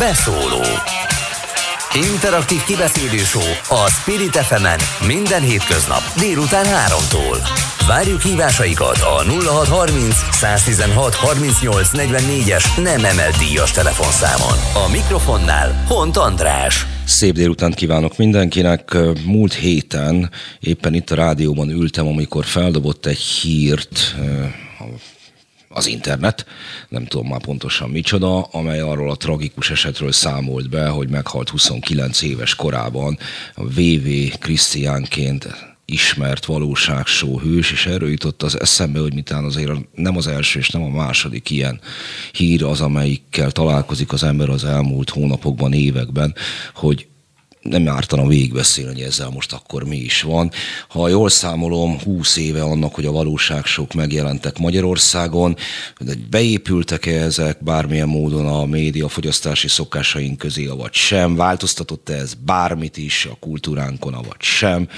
Beszóló Interaktív kibeszélő a Spirit fm minden hétköznap délután 3-tól. Várjuk hívásaikat a 0630 116 38 44-es nem emelt díjas telefonszámon. A mikrofonnál Hont András. Szép délutánt kívánok mindenkinek. Múlt héten éppen itt a rádióban ültem, amikor feldobott egy hírt az internet, nem tudom már pontosan micsoda, amely arról a tragikus esetről számolt be, hogy meghalt 29 éves korában a VV Krisztiánként ismert valóságsó hős, és erről jutott az eszembe, hogy mitán azért nem az első és nem a második ilyen hír az, amelyikkel találkozik az ember az elmúlt hónapokban, években, hogy nem ártana végigbeszélni, hogy ezzel most akkor mi is van. Ha jól számolom, 20 éve annak, hogy a valóság sok megjelentek Magyarországon, de beépültek-e ezek bármilyen módon a média fogyasztási szokásaink közé, vagy sem, változtatott-e ez bármit is a kultúránkon, vagy sem,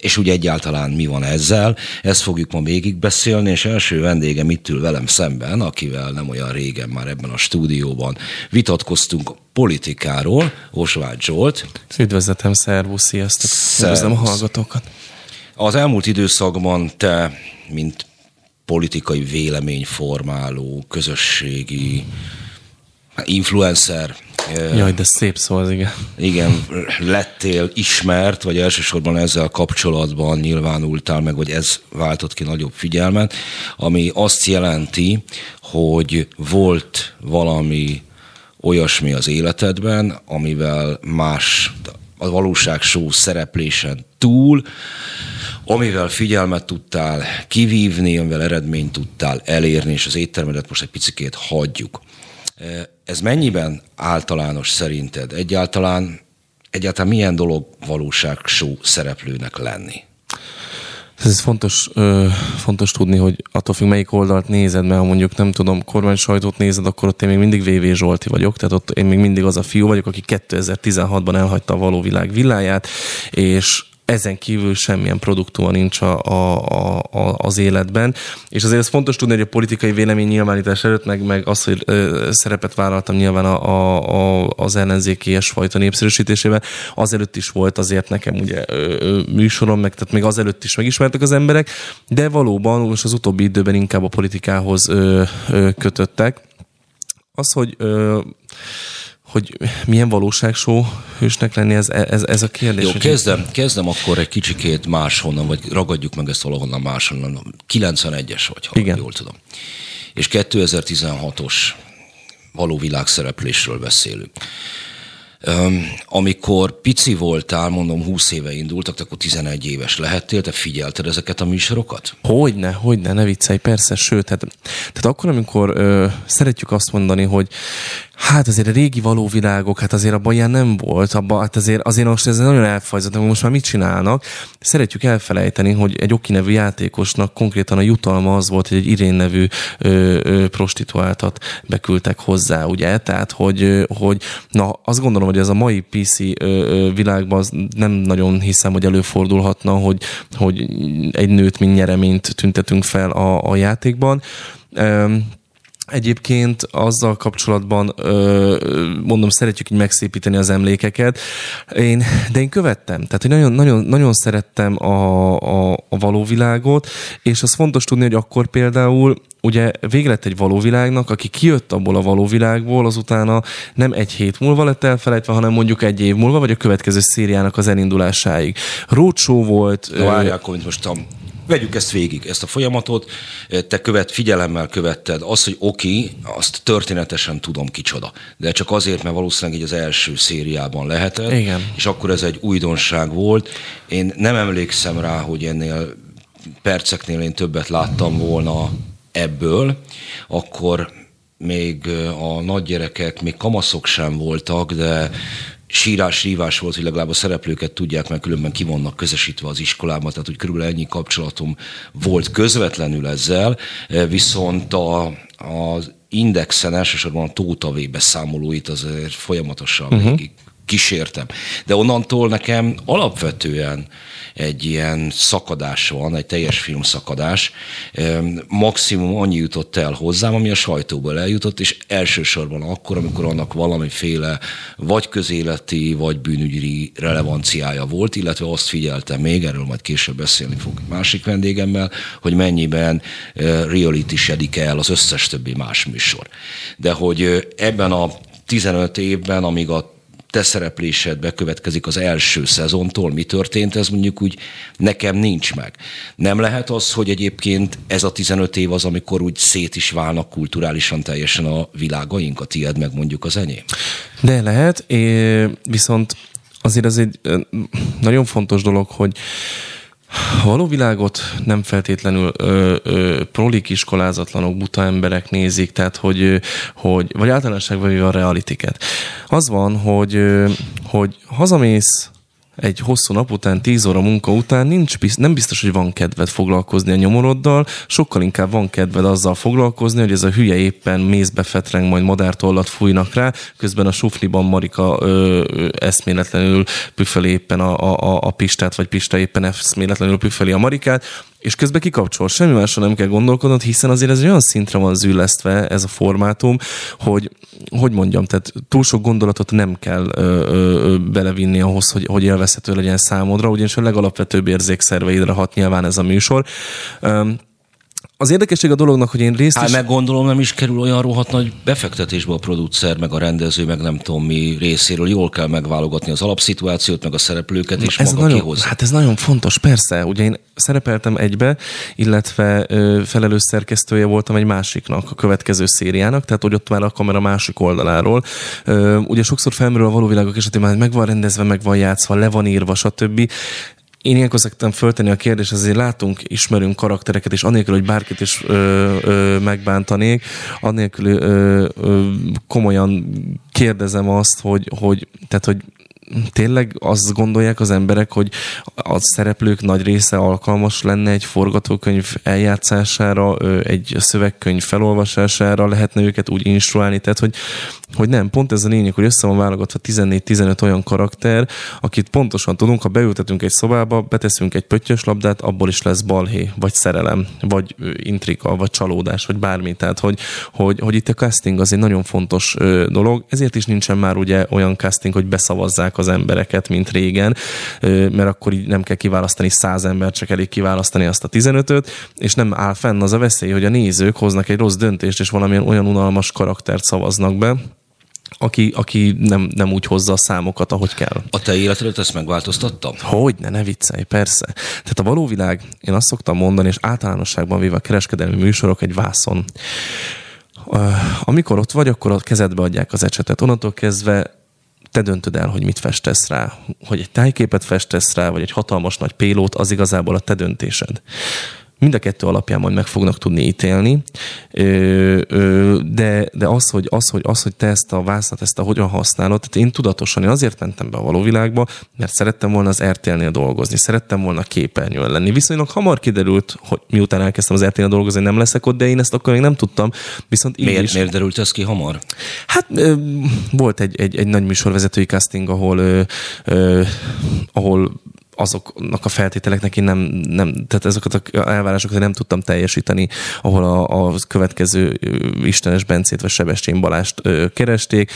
és úgy egyáltalán mi van ezzel, ezt fogjuk ma végigbeszélni, és első vendégem itt ül velem szemben, akivel nem olyan régen már ebben a stúdióban vitatkoztunk politikáról, Osvágy Zsolt. Üdvözletem, szervusz, sziasztok. Üdvözlöm a hallgatókat. Az elmúlt időszakban te, mint politikai véleményformáló, közösségi influencer, Jaj, de szép szó az, igen. Igen, lettél ismert, vagy elsősorban ezzel kapcsolatban nyilvánultál meg, vagy ez váltott ki nagyobb figyelmet, ami azt jelenti, hogy volt valami olyasmi az életedben, amivel más a valóság show szereplésen túl, amivel figyelmet tudtál kivívni, amivel eredményt tudtál elérni, és az éttermedet most egy picikét hagyjuk. Ez mennyiben általános szerinted? Egyáltalán, egyáltalán milyen dolog valóság show szereplőnek lenni? Ez fontos, ö, fontos tudni, hogy attól függ, melyik oldalt nézed, mert ha mondjuk nem tudom, kormány sajtót nézed, akkor ott én még mindig VV Zsolti vagyok, tehát ott én még mindig az a fiú vagyok, aki 2016-ban elhagyta a való világ villáját, és ezen kívül semmilyen produktuma nincs a, a, a, az életben. És azért ez fontos tudni, hogy a politikai vélemény nyilvánítás előtt, meg, meg az, hogy ö, szerepet vállaltam nyilván a, a, a, az ellenzéki ilyesfajta népszerűsítésében, azelőtt is volt azért nekem ugye ö, ö, műsorom, meg tehát még azelőtt is megismertek az emberek, de valóban most az utóbbi időben inkább a politikához ö, ö, kötöttek. Az, hogy ö, hogy milyen valóságsó hősnek lenni, ez, ez, ez a kérdés. Jó, kezdem, kezdem akkor egy kicsikét máshonnan, vagy ragadjuk meg ezt valahonnan máshonnan. 91-es vagy, ha Igen. jól tudom. És 2016-os való világszereplésről beszélünk. Um, amikor pici voltál, mondom 20 éve indultak, akkor 11 éves lehettél, te figyelted ezeket a műsorokat? Hogyne, hogyne, ne viccelj, persze, sőt, hát, tehát akkor, amikor ö, szeretjük azt mondani, hogy Hát azért a régi való világok, hát azért abban ilyen nem volt, abban, hát azért, azért most ez nagyon elfajzott, most már mit csinálnak. Szeretjük elfelejteni, hogy egy Oki nevű játékosnak konkrétan a jutalma az volt, hogy egy Irén nevű ö, ö, prostituáltat beküldtek hozzá, ugye? Tehát, hogy, hogy na, azt gondolom, hogy ez a mai PC ö, ö, világban az nem nagyon hiszem, hogy előfordulhatna, hogy, hogy egy nőt, mint nyereményt tüntetünk fel a, a játékban. Ö, Egyébként azzal kapcsolatban mondom, szeretjük így megszépíteni az emlékeket, én, de én követtem, tehát hogy nagyon, nagyon, nagyon szerettem a, a, a való világot, és az fontos tudni, hogy akkor például ugye vége lett egy való világnak, aki kijött abból a való világból, azutána nem egy hét múlva lett elfelejtve, hanem mondjuk egy év múlva, vagy a következő szériának az elindulásáig. Rócsó volt. Na, várjál, akkor most a vegyük ezt végig, ezt a folyamatot, te követ, figyelemmel követted azt, hogy oké, azt történetesen tudom kicsoda, de csak azért, mert valószínűleg így az első szériában lehetett, Igen. és akkor ez egy újdonság volt. Én nem emlékszem rá, hogy ennél perceknél én többet láttam volna ebből, akkor még a nagygyerekek, még kamaszok sem voltak, de sírás, rívás volt, hogy legalább a szereplőket tudják, mert különben ki vannak közösítve az iskolában, tehát hogy körülbelül ennyi kapcsolatom volt közvetlenül ezzel, e, viszont a, az indexen elsősorban a Tóta V beszámolóit azért folyamatosan uh-huh. végig kísértem. De onnantól nekem alapvetően egy ilyen szakadás van, egy teljes film szakadás. Maximum annyi jutott el hozzám, ami a sajtóból eljutott, és elsősorban akkor, amikor annak valamiféle vagy közéleti, vagy bűnügyi relevanciája volt, illetve azt figyeltem még, erről majd később beszélni fog másik vendégemmel, hogy mennyiben reality sedik el az összes többi más műsor. De hogy ebben a 15 évben, amíg a te szereplésed bekövetkezik az első szezontól, mi történt, ez mondjuk úgy nekem nincs meg. Nem lehet az, hogy egyébként ez a 15 év az, amikor úgy szét is válnak kulturálisan teljesen a világaink, a tied meg mondjuk az enyém? De lehet, viszont azért ez egy nagyon fontos dolog, hogy való világot nem feltétlenül ö, ö, prolik iskolázatlanok, buta emberek nézik, tehát hogy, hogy vagy általánosságban a realitiket. Az van, hogy, hogy hazamész egy hosszú nap után, tíz óra munka után nincs, nem biztos, hogy van kedved foglalkozni a nyomoroddal, sokkal inkább van kedved azzal foglalkozni, hogy ez a hülye éppen mézbe fetreng, majd madártollat fújnak rá, közben a sufliban Marika ö, ö, eszméletlenül püfeli éppen a, a, a Pistát, vagy Pista éppen eszméletlenül püfeli a Marikát, és közben kikapcsol, semmi másra nem kell gondolkodnod, hiszen azért ez olyan szintre van zűlesztve ez a formátum, hogy, hogy mondjam, tehát túl sok gondolatot nem kell ö, ö, belevinni ahhoz, hogy, hogy élvezhető legyen számodra, ugyanis a legalapvetőbb érzékszerveidre hat nyilván ez a műsor. Ö, az érdekesség a dolognak, hogy én részt Hát is... meg gondolom nem is kerül olyan rohadt nagy befektetésbe a producer, meg a rendező, meg nem tudom mi részéről. Jól kell megválogatni az alapszituációt, meg a szereplőket, és ez maga nagyon, kihoz. Hát ez nagyon fontos, persze. Ugye én szerepeltem egybe, illetve ö, felelős szerkesztője voltam egy másiknak, a következő szériának, tehát hogy ott már a kamera másik oldaláról. Ö, ugye sokszor felmerül a való világok esetében, hogy meg van rendezve, meg van játszva, le van írva, stb én ilyenkor szoktam föltenni a kérdést, azért látunk, ismerünk karaktereket, és anélkül, hogy bárkit is ö, ö, megbántanék, anélkül ö, ö, komolyan kérdezem azt, hogy, hogy, tehát, hogy tényleg azt gondolják az emberek, hogy a szereplők nagy része alkalmas lenne egy forgatókönyv eljátszására, egy szövegkönyv felolvasására, lehetne őket úgy instruálni, tehát hogy, hogy nem, pont ez a lényeg, hogy össze van válogatva 14-15 olyan karakter, akit pontosan tudunk, ha beültetünk egy szobába, beteszünk egy pöttyös labdát, abból is lesz balhé, vagy szerelem, vagy intrika, vagy csalódás, vagy bármi. Tehát, hogy, hogy, hogy itt a casting az egy nagyon fontos dolog, ezért is nincsen már ugye olyan casting, hogy beszavazzák az embereket, mint régen, mert akkor így nem kell kiválasztani száz embert, csak elég kiválasztani azt a 15-öt, és nem áll fenn az a veszély, hogy a nézők hoznak egy rossz döntést, és valamilyen olyan unalmas karaktert szavaznak be, aki, aki nem, nem úgy hozza a számokat, ahogy kell. A te életedet ezt megváltoztatta? Hogy ne, ne viccelj, persze. Tehát a való világ, én azt szoktam mondani, és általánosságban véve a kereskedelmi műsorok egy vászon. Amikor ott vagy, akkor a kezedbe adják az ecsetet. Onnantól kezdve te döntöd el, hogy mit festesz rá. Hogy egy tájképet festesz rá, vagy egy hatalmas nagy pélót, az igazából a te döntésed mind a kettő alapján majd meg fognak tudni ítélni, de, de az, hogy, az, hogy, az, hogy te ezt a vászat, ezt a hogyan használod, tehát én tudatosan, én azért mentem be a való világba, mert szerettem volna az RTL-nél dolgozni, szerettem volna képernyőn lenni. Viszonylag hamar kiderült, hogy miután elkezdtem az RTL-nél dolgozni, nem leszek ott, de én ezt akkor még nem tudtam. Viszont miért, is, miért derült ez ki hamar? Hát volt egy, egy, egy nagy műsorvezetői casting, ahol, ahol azoknak a feltételeknek én nem, nem tehát ezeket a elvárásokat nem tudtam teljesíteni, ahol a, a következő Istenes Bencét vagy Sebestyén Balást ö, keresték.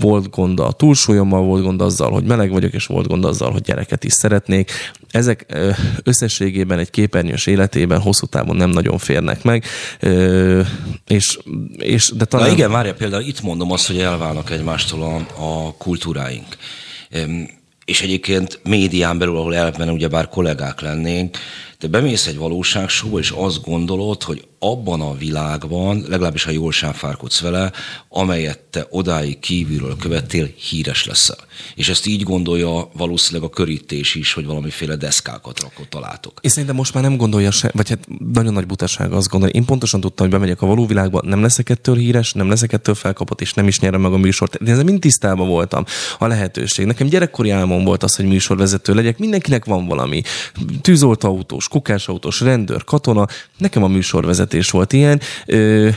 Volt gond a túlsúlyommal, volt gond azzal, hogy meleg vagyok, és volt gond azzal, hogy gyereket is szeretnék. Ezek ö, összességében egy képernyős életében hosszú távon nem nagyon férnek meg, ö, és, és de talán... Na igen, várja, például itt mondom azt, hogy elválnak egymástól a, a kultúráink és egyébként médián belül, ahol elvben ugyebár kollégák lennénk, te bemész egy valóságsóba, és azt gondolod, hogy abban a világban, legalábbis ha jól sáfárkodsz vele, amelyet te odáig kívülről követtél, híres leszel. És ezt így gondolja valószínűleg a körítés is, hogy valamiféle deszkákat rakott találtok. És szerintem most már nem gondolja se, vagy hát nagyon nagy butaság azt gondolja. Én pontosan tudtam, hogy bemegyek a való világba, nem leszek ettől híres, nem leszek ettől felkapott, és nem is nyerem meg a műsort. Én ezzel mind tisztában voltam a lehetőség. Nekem gyerekkori álmom volt az, hogy műsorvezető legyek. Mindenkinek van valami. Tűzoltóautós, kukásautós, rendőr, katona. Nekem a műsorvezetés volt ilyen. Ö,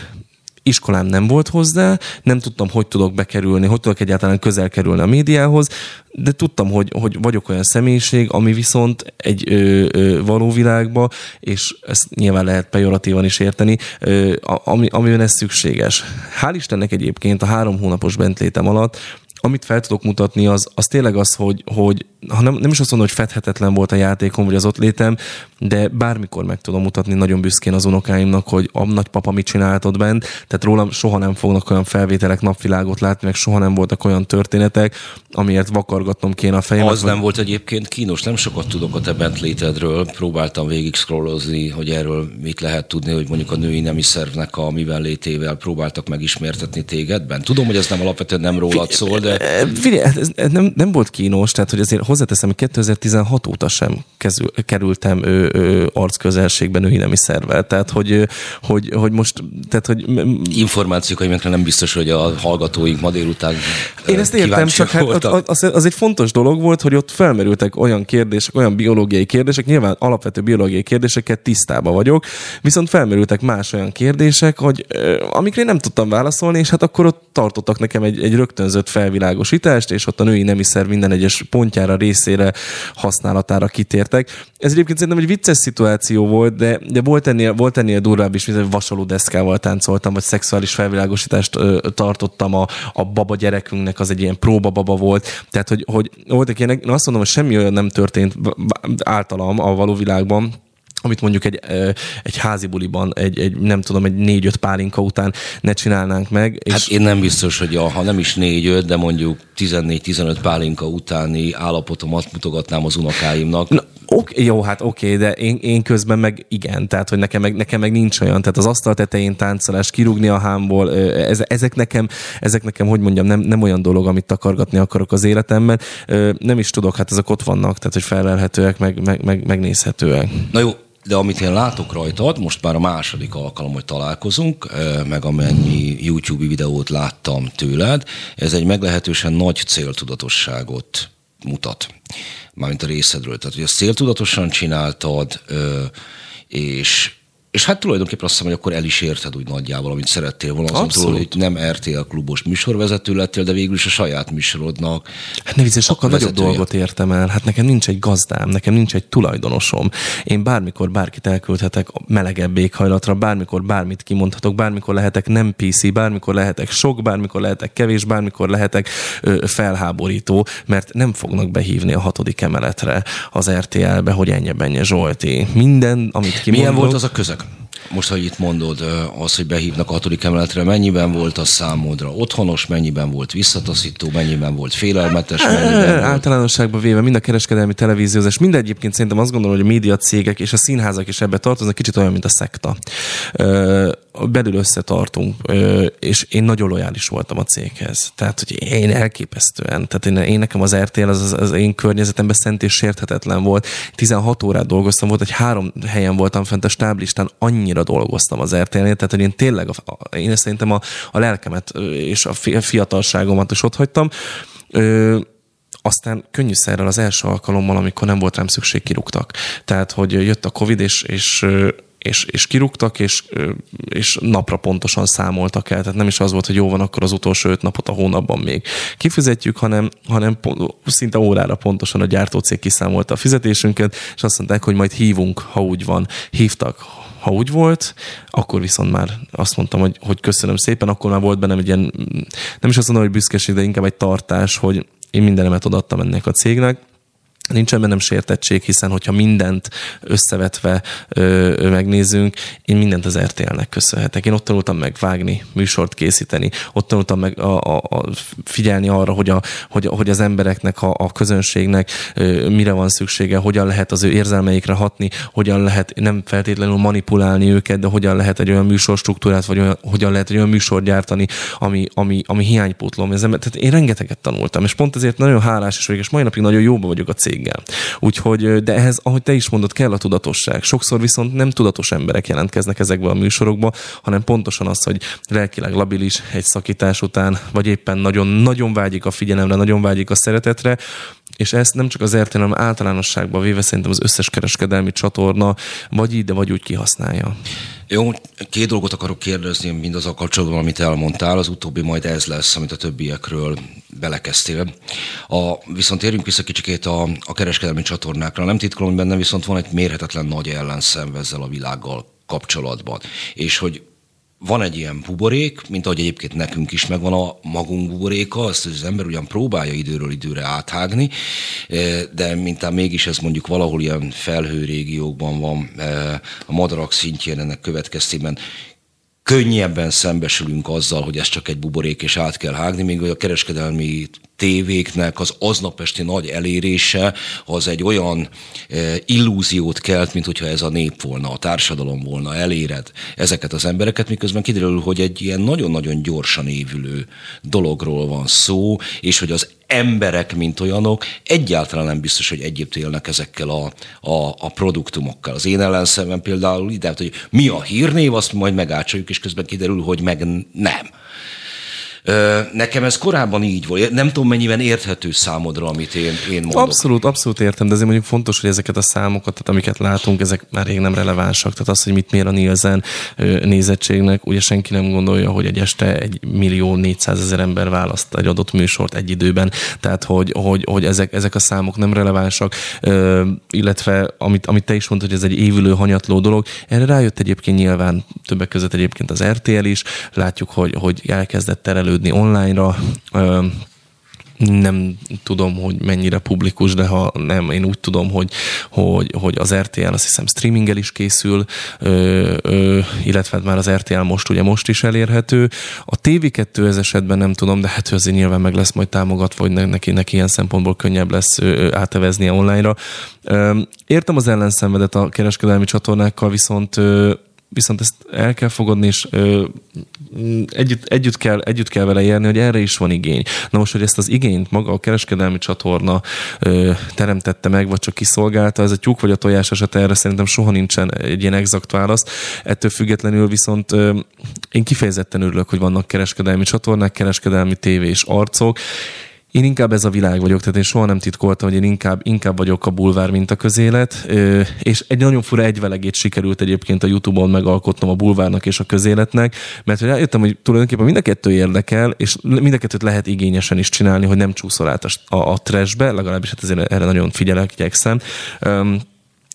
iskolám nem volt hozzá, nem tudtam, hogy tudok bekerülni, hogy tudok egyáltalán közel kerülni a médiához, de tudtam, hogy, hogy vagyok olyan személyiség, ami viszont egy ö, ö, való világba, és ezt nyilván lehet pejoratívan is érteni, ö, ami, amiben ez szükséges. Hál' Istennek egyébként a három hónapos bentlétem alatt amit fel tudok mutatni, az, az tényleg az, hogy, hogy ha nem, nem is azt mondom, hogy fedhetetlen volt a játékom, vagy az ott létem, de bármikor meg tudom mutatni nagyon büszkén az unokáimnak, hogy a nagypapa mit csinált ott bent, tehát rólam soha nem fognak olyan felvételek, napvilágot látni, meg soha nem voltak olyan történetek, amiért vakargatnom kéne a fejemet. Az nem volt egyébként kínos, nem sokat tudok a te bent létedről, próbáltam végig scrollozni, hogy erről mit lehet tudni, hogy mondjuk a női nemi szervnek a mivel létével próbáltak megismertetni tégedben. Tudom, hogy ez nem alapvetően nem rólad szól, de... Figyelj, ez, ez nem, nem volt kínos, tehát hogy azért hozzáteszem, hogy 2016 óta sem kezül, kerültem ő, ő, arcközelségben női nemi szervvel. Tehát, hogy, hogy, hogy most... Tehát, hogy... Információk, nem biztos, hogy a hallgatóink ma délután Én ezt értem, csak hát az, az egy fontos dolog volt, hogy ott felmerültek olyan kérdések, olyan biológiai kérdések, nyilván alapvető biológiai kérdéseket tisztában vagyok, viszont felmerültek más olyan kérdések, hogy amikre én nem tudtam válaszolni, és hát akkor ott tartottak nekem egy, egy rögtönzött felvilágosítást, és ott a női nemi szerv minden egyes pontjára, részére, használatára kitértek. Ez egyébként szerintem egy vicces szituáció volt, de, de volt, ennél, volt ennél durvább is, mint vasaló deszkával táncoltam, vagy szexuális felvilágosítást ö, tartottam a, a baba gyerekünknek, az egy ilyen próbababa volt. Tehát, hogy, hogy voltak ilyenek, én azt mondom, hogy semmi olyan nem történt általam a való világban, amit mondjuk egy, egy házi buliban, egy, egy, nem tudom, egy négy-öt pálinka után ne csinálnánk meg. És... Hát én nem biztos, hogy a, ha nem is négy-öt, de mondjuk 14-15 pálinka utáni állapotomat mutogatnám az unokáimnak. Na, ok, jó, hát oké, de én, én közben meg igen, tehát hogy nekem meg, nekem meg nincs olyan, tehát az asztal tetején táncolás, kirúgni a hámból, ez, ezek nekem, ezek nekem, hogy mondjam, nem, nem olyan dolog, amit takargatni akarok az életemben. Nem is tudok, hát ezek ott vannak, tehát hogy felelhetőek, meg, meg, meg, megnézhetőek. Na jó, de amit én látok rajtad, most már a második alkalom, hogy találkozunk, meg amennyi YouTube videót láttam tőled, ez egy meglehetősen nagy céltudatosságot mutat, mármint a részedről. Tehát, hogy ezt céltudatosan csináltad, és és hát tulajdonképpen azt hiszem, hogy akkor el is érted úgy nagyjából, amit szerettél volna. Túl, hogy nem RTL klubos műsorvezető lettél, de végül is a saját műsorodnak. Hát ne vicces, sokkal nagyobb dolgot értem el. Hát nekem nincs egy gazdám, nekem nincs egy tulajdonosom. Én bármikor bárkit elküldhetek melegebb éghajlatra, bármikor bármit kimondhatok, bármikor lehetek nem PC, bármikor lehetek sok, bármikor lehetek kevés, bármikor lehetek ö, felháborító, mert nem fognak behívni a hatodik emeletre az RTL-be, hogy ennyi Benye Zsolti. Minden, amit kimondok... Milyen volt az a közeg? Most, hogy itt mondod, az, hogy behívnak a hatodik emeletre, mennyiben volt a számodra otthonos, mennyiben volt visszataszító, mennyiben volt félelmetes, mennyiben volt... Általánosságban véve mind a kereskedelmi televíziózás, mind egyébként szerintem azt gondolom, hogy a média cégek és a színházak is ebbe tartoznak, kicsit olyan, mint a szekta. Belül összetartunk, és én nagyon lojális voltam a céghez. Tehát, hogy én elképesztően, tehát én, én nekem az RTL az, az, az én környezetemben szent és sérthetetlen volt. 16 órát dolgoztam, volt, hogy három helyen voltam fent a stáblistán, annyira dolgoztam az RTL-nél, tehát hogy én tényleg, a, én szerintem a, a lelkemet és a fiatalságomat is ott hagytam. Ö, aztán könnyűszerrel az első alkalommal, amikor nem volt rám szükség, kirúgtak. Tehát, hogy jött a Covid, és, és és, és kirúgtak, és, és napra pontosan számoltak el. Tehát nem is az volt, hogy jó van, akkor az utolsó öt napot a hónapban még kifizetjük, hanem, hanem szinte órára pontosan a gyártócég kiszámolta a fizetésünket, és azt mondták, hogy majd hívunk, ha úgy van. Hívtak, ha úgy volt, akkor viszont már azt mondtam, hogy, hogy köszönöm szépen, akkor már volt bennem egy ilyen, nem is azt mondom, hogy büszkeség, de inkább egy tartás, hogy én mindenemet odaadtam ennek a cégnek, Nincsen bennem sértettség, hiszen hogyha mindent összevetve ö, ö, megnézünk, én mindent az RTL-nek köszönhetek. Én ott tanultam meg vágni, műsort készíteni, ott tanultam meg a, a, a figyelni arra, hogy, a, hogy, hogy az embereknek, a, a közönségnek ö, mire van szüksége, hogyan lehet az ő érzelmeikre hatni, hogyan lehet nem feltétlenül manipulálni őket, de hogyan lehet egy olyan műsorstruktúrát, vagy olyan, hogyan lehet egy olyan műsort gyártani, ami, ami, ami hiánypótlom. Tehát én rengeteget tanultam, és pont ezért nagyon hálás is vagyok, és mai napig nagyon jóban vagyok a cég minőséggel. Úgyhogy, de ehhez, ahogy te is mondod, kell a tudatosság. Sokszor viszont nem tudatos emberek jelentkeznek ezekbe a műsorokba, hanem pontosan az, hogy lelkileg labilis egy szakítás után, vagy éppen nagyon-nagyon vágyik a figyelemre, nagyon vágyik a szeretetre, és ezt nem csak az RTL, hanem általánosságban véve szerintem az összes kereskedelmi csatorna vagy így, de vagy úgy kihasználja. Jó, két dolgot akarok kérdezni mindazzal kapcsolatban, amit elmondtál. Az utóbbi majd ez lesz, amit a többiekről belekezdtél. A, viszont térjünk vissza kicsikét a, a kereskedelmi csatornákra. Nem titkolom, hogy benne viszont van egy mérhetetlen nagy ellenszenv ezzel a világgal kapcsolatban. És hogy van egy ilyen buborék, mint ahogy egyébként nekünk is megvan a magunk buboréka, azt az ember ugyan próbálja időről időre áthágni, eh, de mintán mégis ez mondjuk valahol ilyen felhő régiókban van eh, a madarak szintjén ennek következtében könnyebben szembesülünk azzal, hogy ez csak egy buborék és át kell hágni, míg a kereskedelmi tévéknek az aznap esti nagy elérése az egy olyan e, illúziót kelt, mint hogyha ez a nép volna, a társadalom volna, eléred ezeket az embereket, miközben kiderül, hogy egy ilyen nagyon-nagyon gyorsan évülő dologról van szó, és hogy az emberek, mint olyanok, egyáltalán nem biztos, hogy együtt élnek ezekkel a, a, a produktumokkal. Az én ellenszemben például ide, hogy mi a hírnév, azt majd megácsoljuk, és közben kiderül, hogy meg nem. Nekem ez korábban így volt. Nem tudom, mennyiben érthető számodra, amit én, én mondok. Abszolút, abszolút értem, de azért mondjuk fontos, hogy ezeket a számokat, tehát amiket látunk, ezek már rég nem relevánsak. Tehát az, hogy mit mér a Nielsen nézettségnek, ugye senki nem gondolja, hogy egy este egy millió négyszázezer ember választ egy adott műsort egy időben. Tehát, hogy, hogy, hogy ezek, ezek a számok nem relevánsak, illetve amit, amit te is mondtad, hogy ez egy évülő, hanyatló dolog. Erre rájött egyébként nyilván többek között egyébként az RTL is. Látjuk, hogy, hogy elkezdett terelő fejlődni online-ra, nem tudom, hogy mennyire publikus, de ha nem, én úgy tudom, hogy, hogy, hogy az RTL azt hiszem streaminggel is készül, ö, ö, illetve hát már az RTL most ugye most is elérhető. A TV2 ez esetben nem tudom, de hát azért nyilván meg lesz majd támogatva, hogy neki, neki ilyen szempontból könnyebb lesz áteveznie online-ra. Értem az ellenszenvedet a kereskedelmi csatornákkal, viszont viszont ezt el kell fogadni, és ö, együtt, együtt, kell, együtt kell vele érni, hogy erre is van igény. Na most, hogy ezt az igényt maga a kereskedelmi csatorna ö, teremtette meg, vagy csak kiszolgálta, ez a tyúk vagy a tojás eset erre szerintem soha nincsen egy ilyen exakt válasz. Ettől függetlenül viszont ö, én kifejezetten örülök, hogy vannak kereskedelmi csatornák, kereskedelmi tévés arcok, én inkább ez a világ vagyok, tehát én soha nem titkoltam, hogy én inkább, inkább vagyok a bulvár, mint a közélet, és egy nagyon fura egyvelegét sikerült egyébként a Youtube-on megalkotnom a bulvárnak és a közéletnek, mert hogy rájöttem, hogy tulajdonképpen mind a kettő érdekel, és mind a kettőt lehet igényesen is csinálni, hogy nem csúszol át a, a trashbe, legalábbis hát ezért erre nagyon figyelek, igyekszem.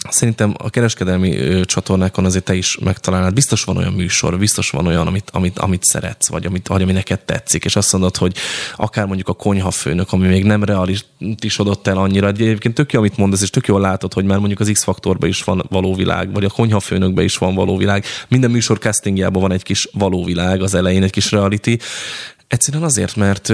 Szerintem a kereskedelmi csatornákon azért te is megtalálnád. Biztos van olyan műsor, biztos van olyan, amit, amit, amit szeretsz, vagy, amit, vagy ami neked tetszik, és azt mondod, hogy akár mondjuk a konyhafőnök, ami még nem realistisodott el annyira. De egyébként tök jó, amit mondasz, és tök jól látod, hogy már mondjuk az X-faktorban is van való világ, vagy a konyhafőnökben is van való világ. Minden műsor castingjában van egy kis való világ az elején, egy kis reality. Egyszerűen azért, mert,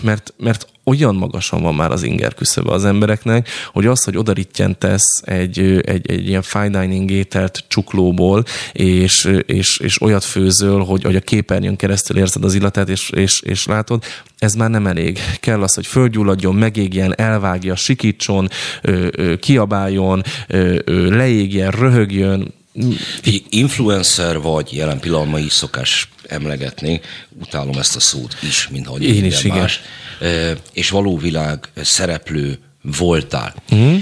mert, mert olyan magasan van már az inger küszöbe az embereknek, hogy az, hogy oda tesz egy, egy, egy ilyen fine dining ételt csuklóból, és, és, és olyat főzöl, hogy, hogy a képernyőn keresztül érzed az illatát, és, és, és látod, ez már nem elég. Kell az, hogy földgyulladjon, megégjen, elvágja, sikítson, kiabáljon, leégjen, röhögjön, Influencer vagy, jelen pillanatban is szokás emlegetni, utálom ezt a szót is, mint ahogy Én is, más, igen. és való világ szereplő voltál. Mm.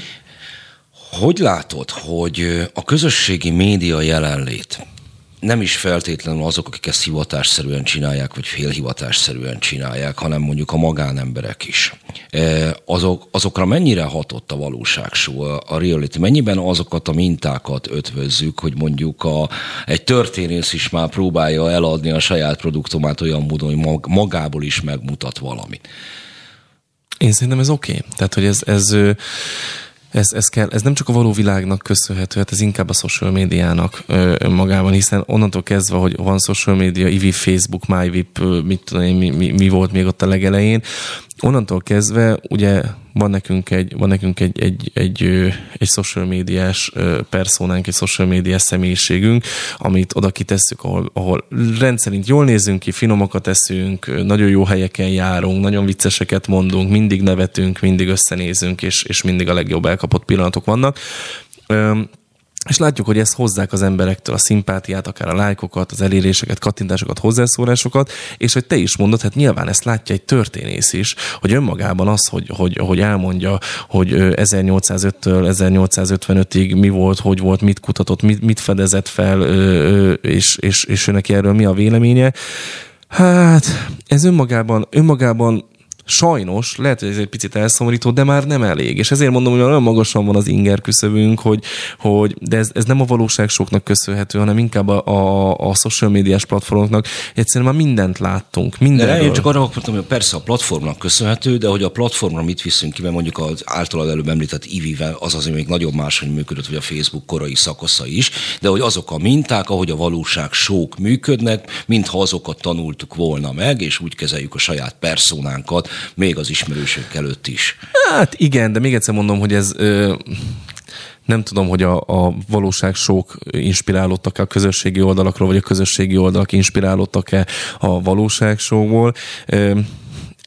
Hogy látod, hogy a közösségi média jelenlét nem is feltétlenül azok, akik ezt hivatásszerűen csinálják, vagy félhivatásszerűen csinálják, hanem mondjuk a magánemberek is. E, azok, azokra mennyire hatott a valóság a reality? Mennyiben azokat a mintákat ötvözzük, hogy mondjuk a, egy történész is már próbálja eladni a saját produktumát olyan módon, hogy magából is megmutat valamit? Én szerintem ez oké. Okay. Tehát, hogy ez, ez ez, ez, kell, ez nem csak a való világnak köszönhető, hát ez inkább a social médiának magában, hiszen onnantól kezdve, hogy van social média, IVI, Facebook, MyVip, mit tudom én, mi, mi, mi volt még ott a legelején, onnantól kezdve ugye van nekünk egy, van nekünk egy, egy, egy, egy social médiás personánk, egy social médiás személyiségünk, amit oda kitesszük, ahol, ahol rendszerint jól nézünk ki, finomakat eszünk, nagyon jó helyeken járunk, nagyon vicceseket mondunk, mindig nevetünk, mindig összenézünk, és, és mindig a legjobb elkapott pillanatok vannak. És látjuk, hogy ezt hozzák az emberektől a szimpátiát, akár a lájkokat, az eléréseket, kattintásokat, hozzászólásokat, és hogy te is mondod, hát nyilván ezt látja egy történész is, hogy önmagában az, hogy, hogy, hogy elmondja, hogy 1805-től 1855-ig mi volt, hogy volt, mit kutatott, mit, mit fedezett fel, és, és, és ő neki erről mi a véleménye, Hát, ez önmagában, önmagában sajnos, lehet, hogy ez egy picit elszomorító, de már nem elég. És ezért mondom, hogy olyan magasan van az inger küszöbünk, hogy, hogy de ez, ez nem a valóság soknak köszönhető, hanem inkább a, a, a social médiás platformoknak. Egyszerűen már mindent láttunk. Mindenről. De én csak arra akartam, hogy persze a platformnak köszönhető, de hogy a platformra mit viszünk ki, mert mondjuk az általad előbb említett Ivivel az azért még nagyon máshogy működött, hogy a Facebook korai szakasza is, de hogy azok a minták, ahogy a valóság sok működnek, mintha azokat tanultuk volna meg, és úgy kezeljük a saját personánkat, még az ismerősök előtt is. Hát igen, de még egyszer mondom, hogy ez ö, nem tudom, hogy a, a valóság sok inspirálódtak-e a közösségi oldalakról, vagy a közösségi oldalak inspirálódtak-e a valóság showból.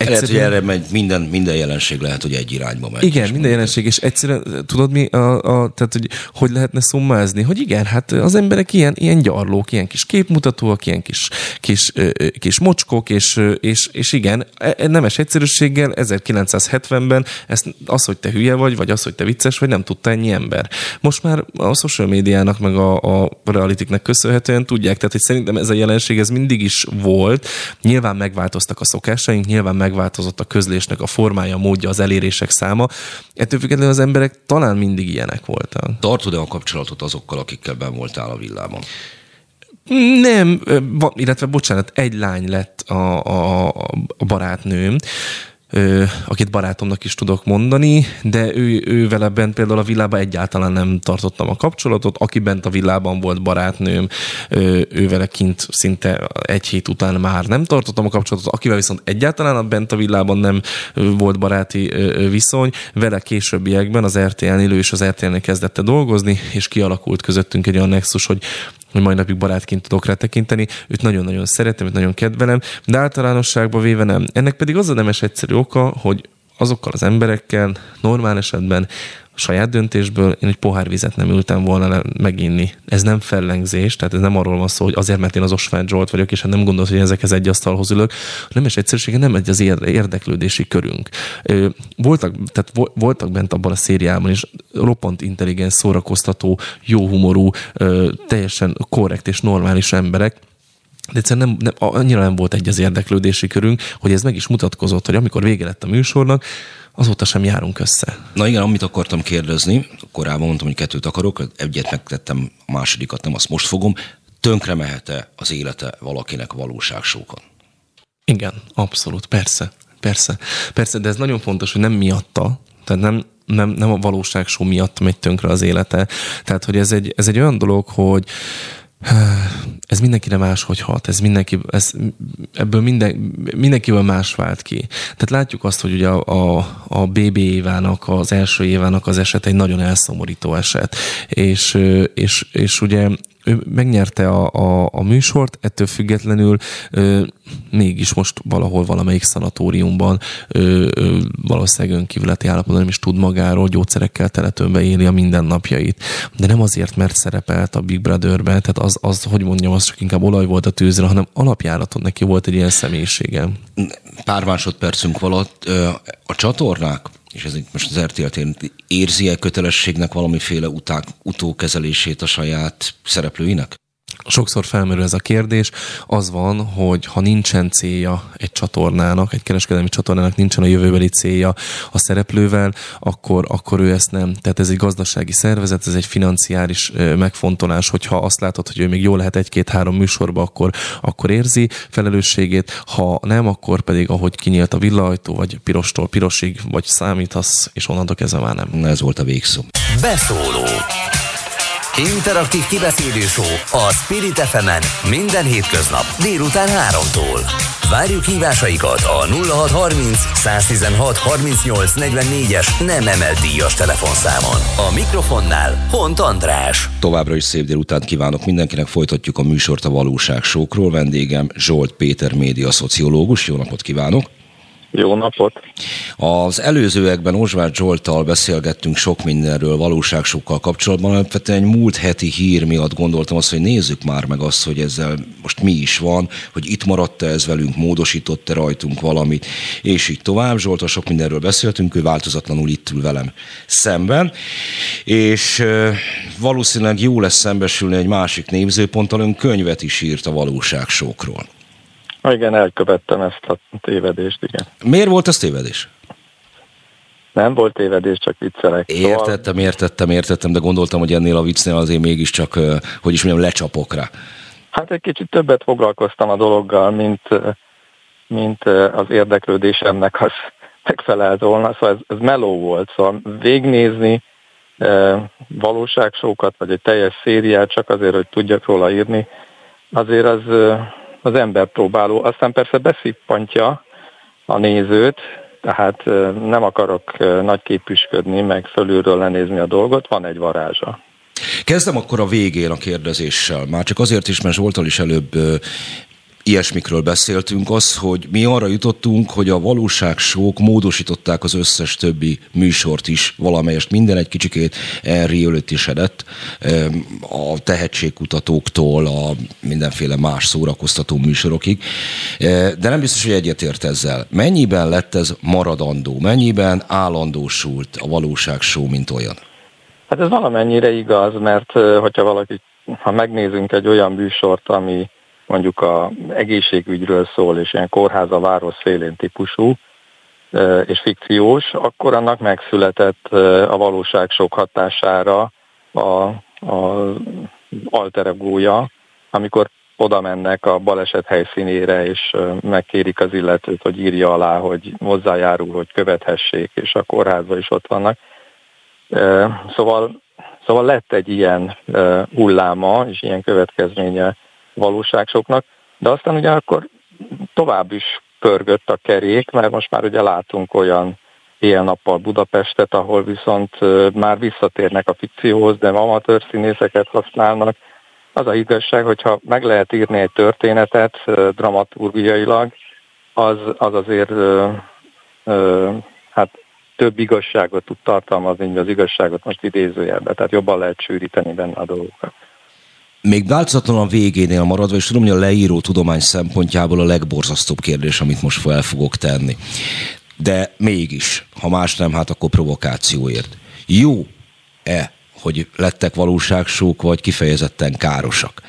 Egyszerűen... Lehet, hogy erre megy, minden, minden jelenség lehet, hogy egy irányba megy. Igen, minden mondjuk. jelenség, és egyszerűen tudod mi, a, a, tehát hogy, hogy lehetne szummázni, hogy igen, hát az emberek ilyen, ilyen gyarlók, ilyen kis képmutatóak, ilyen kis, kis, kis mocskok, és, és, és igen, e, e, nemes egyszerűséggel 1970-ben ezt, az, hogy te hülye vagy, vagy az, hogy te vicces vagy, nem tudta ennyi ember. Most már a social médiának, meg a, a realitiknek köszönhetően tudják, tehát hogy szerintem ez a jelenség ez mindig is volt. Nyilván megváltoztak a szokásaink, nyilván meg megváltozott a közlésnek a formája, a módja, az elérések száma. Ettől függetlenül az emberek talán mindig ilyenek voltak. Tartod-e a kapcsolatot azokkal, akikkel ben voltál a villában? Nem, illetve bocsánat, egy lány lett a, a, a barátnőm, akit barátomnak is tudok mondani, de ő, ő vele bent például a villában egyáltalán nem tartottam a kapcsolatot, aki bent a villában volt barátnőm, ő vele kint szinte egy hét után már nem tartottam a kapcsolatot, akivel viszont egyáltalán bent a villában nem volt baráti viszony, vele későbbiekben az RTL-nél ő és az RTL-nél kezdette dolgozni, és kialakult közöttünk egy olyan nexus, hogy hogy mai napig barátként tudok rá tekinteni. Őt nagyon-nagyon szeretem, őt nagyon kedvelem, de általánosságban véve nem. Ennek pedig az a nemes egyszerű oka, hogy azokkal az emberekkel normál esetben saját döntésből én egy pohár vizet nem ültem volna meginni. Ez nem fellengzés, tehát ez nem arról van szó, hogy azért, mert én az Osvágy Zsolt vagyok, és hát nem gondolt, hogy ezekhez egy asztalhoz ülök, nem is egyszerűsége, nem egy az érdeklődési körünk. Voltak, tehát voltak bent abban a szériában is roppant intelligens, szórakoztató, jó humorú, teljesen korrekt és normális emberek, de egyszerűen nem, nem, annyira nem volt egy az érdeklődési körünk, hogy ez meg is mutatkozott, hogy amikor vége lett a műsornak, azóta sem járunk össze. Na igen, amit akartam kérdezni, korábban mondtam, hogy kettőt akarok, egyet megtettem, a másodikat nem, azt most fogom. Tönkre mehet-e az élete valakinek valóságsókon? Igen, abszolút, persze, persze. Persze, de ez nagyon fontos, hogy nem miatta, tehát nem, nem, nem a valóságsó miatt megy tönkre az élete. Tehát, hogy ez egy, ez egy olyan dolog, hogy ez mindenkire máshogy hat, ez mindenki, ez, ebből minden, mindenkiből más vált ki. Tehát látjuk azt, hogy ugye a, a, a BB évának, az első évának az eset egy nagyon elszomorító eset. És, és, és ugye ő megnyerte a, a, a műsort, ettől függetlenül ö, mégis most valahol valamelyik szanatóriumban ö, ö, valószínűleg önkívületi állapotban nem is tud magáról, gyógyszerekkel teletőnbe éli a mindennapjait. De nem azért, mert szerepelt a Big Brother-ben, tehát az, az, hogy mondjam, az csak inkább olaj volt a tűzre, hanem alapjáraton neki volt egy ilyen személyisége. Pár másodpercünk alatt a csatornák és ez most az RTL érzi-e kötelességnek valamiféle uták, utókezelését a saját szereplőinek? Sokszor felmerül ez a kérdés. Az van, hogy ha nincsen célja egy csatornának, egy kereskedelmi csatornának nincsen a jövőbeli célja a szereplővel, akkor, akkor ő ezt nem. Tehát ez egy gazdasági szervezet, ez egy financiáris megfontolás, hogyha azt látod, hogy ő még jól lehet egy-két-három műsorba, akkor, akkor érzi felelősségét, ha nem, akkor pedig ahogy kinyílt a villajtó, vagy pirostól pirosig, vagy számítasz, és onnantól kezdve már nem. Ez volt a végszó. Beszóló Interaktív kibeszélő a Spirit fm minden hétköznap délután 3-tól. Várjuk hívásaikat a 0630 116 38 44-es nem emelt díjas telefonszámon. A mikrofonnál Hont András. Továbbra is szép délután kívánok mindenkinek, folytatjuk a műsort a valóság sókról. Vendégem Zsolt Péter média szociológus. Jó napot kívánok! Jó napot! Az előzőekben Ozsvár Zsoltal beszélgettünk sok mindenről, valóságsokkal kapcsolatban, alapvetően egy múlt heti hír miatt gondoltam azt, hogy nézzük már meg azt, hogy ezzel most mi is van, hogy itt maradt-e ez velünk, módosított-e rajtunk valamit, és így tovább. Zsoltal sok mindenről beszéltünk, ő változatlanul itt ül velem szemben, és valószínűleg jó lesz szembesülni egy másik nézőponttal, ön könyvet is írt a valóságsókról. Igen, elkövettem ezt a tévedést, igen. Miért volt ez tévedés? Nem volt tévedés, csak viccelek. Értettem, értettem, értettem, de gondoltam, hogy ennél a viccnél azért mégiscsak, hogy is mondjam, lecsapok rá. Hát egy kicsit többet foglalkoztam a dologgal, mint, mint az érdeklődésemnek az megfelelt volna. Szóval ez, ez meló volt, szóval végnézni valóságsókat, vagy egy teljes szériát csak azért, hogy tudjak róla írni, azért az az ember próbáló. Aztán persze beszippantja a nézőt, tehát nem akarok nagy képüsködni, meg fölülről lenézni a dolgot, van egy varázsa. Kezdem akkor a végén a kérdezéssel. Már csak azért is, mert Zsoltal is előbb ilyesmikről beszéltünk, az, hogy mi arra jutottunk, hogy a valóságsók módosították az összes többi műsort is, valamelyest minden egy kicsikét elriölötisedett a tehetségkutatóktól a mindenféle más szórakoztató műsorokig, de nem biztos, hogy egyetért ezzel. Mennyiben lett ez maradandó, mennyiben állandósult a valóságsó, mint olyan? Hát ez valamennyire igaz, mert hogyha valaki, ha megnézünk egy olyan műsort, ami mondjuk a egészségügyről szól, és ilyen kórház a város szélén típusú, és fikciós, akkor annak megszületett a valóság sok hatására a, a alteregója, amikor oda mennek a baleset helyszínére, és megkérik az illetőt, hogy írja alá, hogy hozzájárul, hogy követhessék, és a kórházban is ott vannak. Szóval, szóval lett egy ilyen hulláma, és ilyen következménye valóságsoknak, de aztán ugye akkor tovább is pörgött a kerék, mert most már ugye látunk olyan éjjel-nappal Budapestet, ahol viszont már visszatérnek a fikcióhoz, de amatőr színészeket használnak. Az a igazság, hogyha meg lehet írni egy történetet dramaturgiailag, az, az azért ö, ö, hát több igazságot tud tartalmazni, mint az igazságot most idézőjelben, tehát jobban lehet sűríteni benne a dolgokat. Még változatlan a végénél maradva, és tudom, hogy a leíró tudomány szempontjából a legborzasztóbb kérdés, amit most fel fogok tenni. De mégis, ha más nem, hát akkor provokációért. Jó-e, hogy lettek valóságsók, vagy kifejezetten károsak?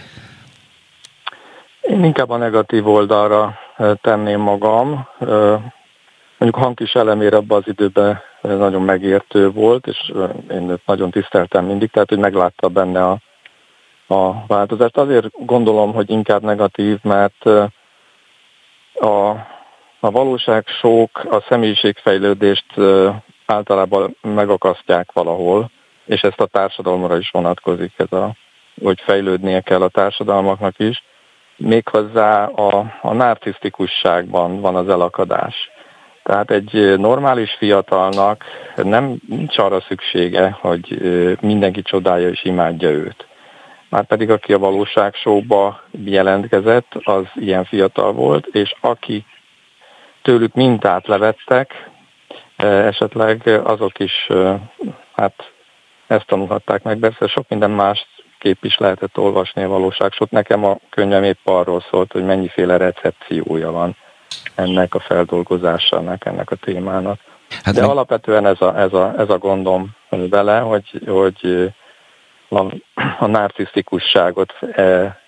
Én inkább a negatív oldalra tenném magam. Mondjuk Hankis elemére abban az időben nagyon megértő volt, és én nagyon tiszteltem mindig, tehát hogy meglátta benne a a változást. Azért gondolom, hogy inkább negatív, mert a, a valóság sok, a személyiségfejlődést általában megakasztják valahol, és ezt a társadalomra is vonatkozik, ez a, hogy fejlődnie kell a társadalmaknak is. Méghozzá a, a narcisztikusságban van az elakadás. Tehát egy normális fiatalnak nem nincs arra szüksége, hogy mindenki csodálja és imádja őt. Már pedig aki a valóságsóba jelentkezett, az ilyen fiatal volt, és aki tőlük mintát levettek, e, esetleg azok is e, hát ezt tanulhatták meg. Persze sok minden más kép is lehetett olvasni a valóságsót. Nekem a könyvem épp arról szólt, hogy mennyiféle recepciója van ennek a feldolgozásának, ennek a témának. Hát De meg... alapvetően ez a, ez, a, ez a gondom vele, hogy, hogy a, a narcisztikusságot e,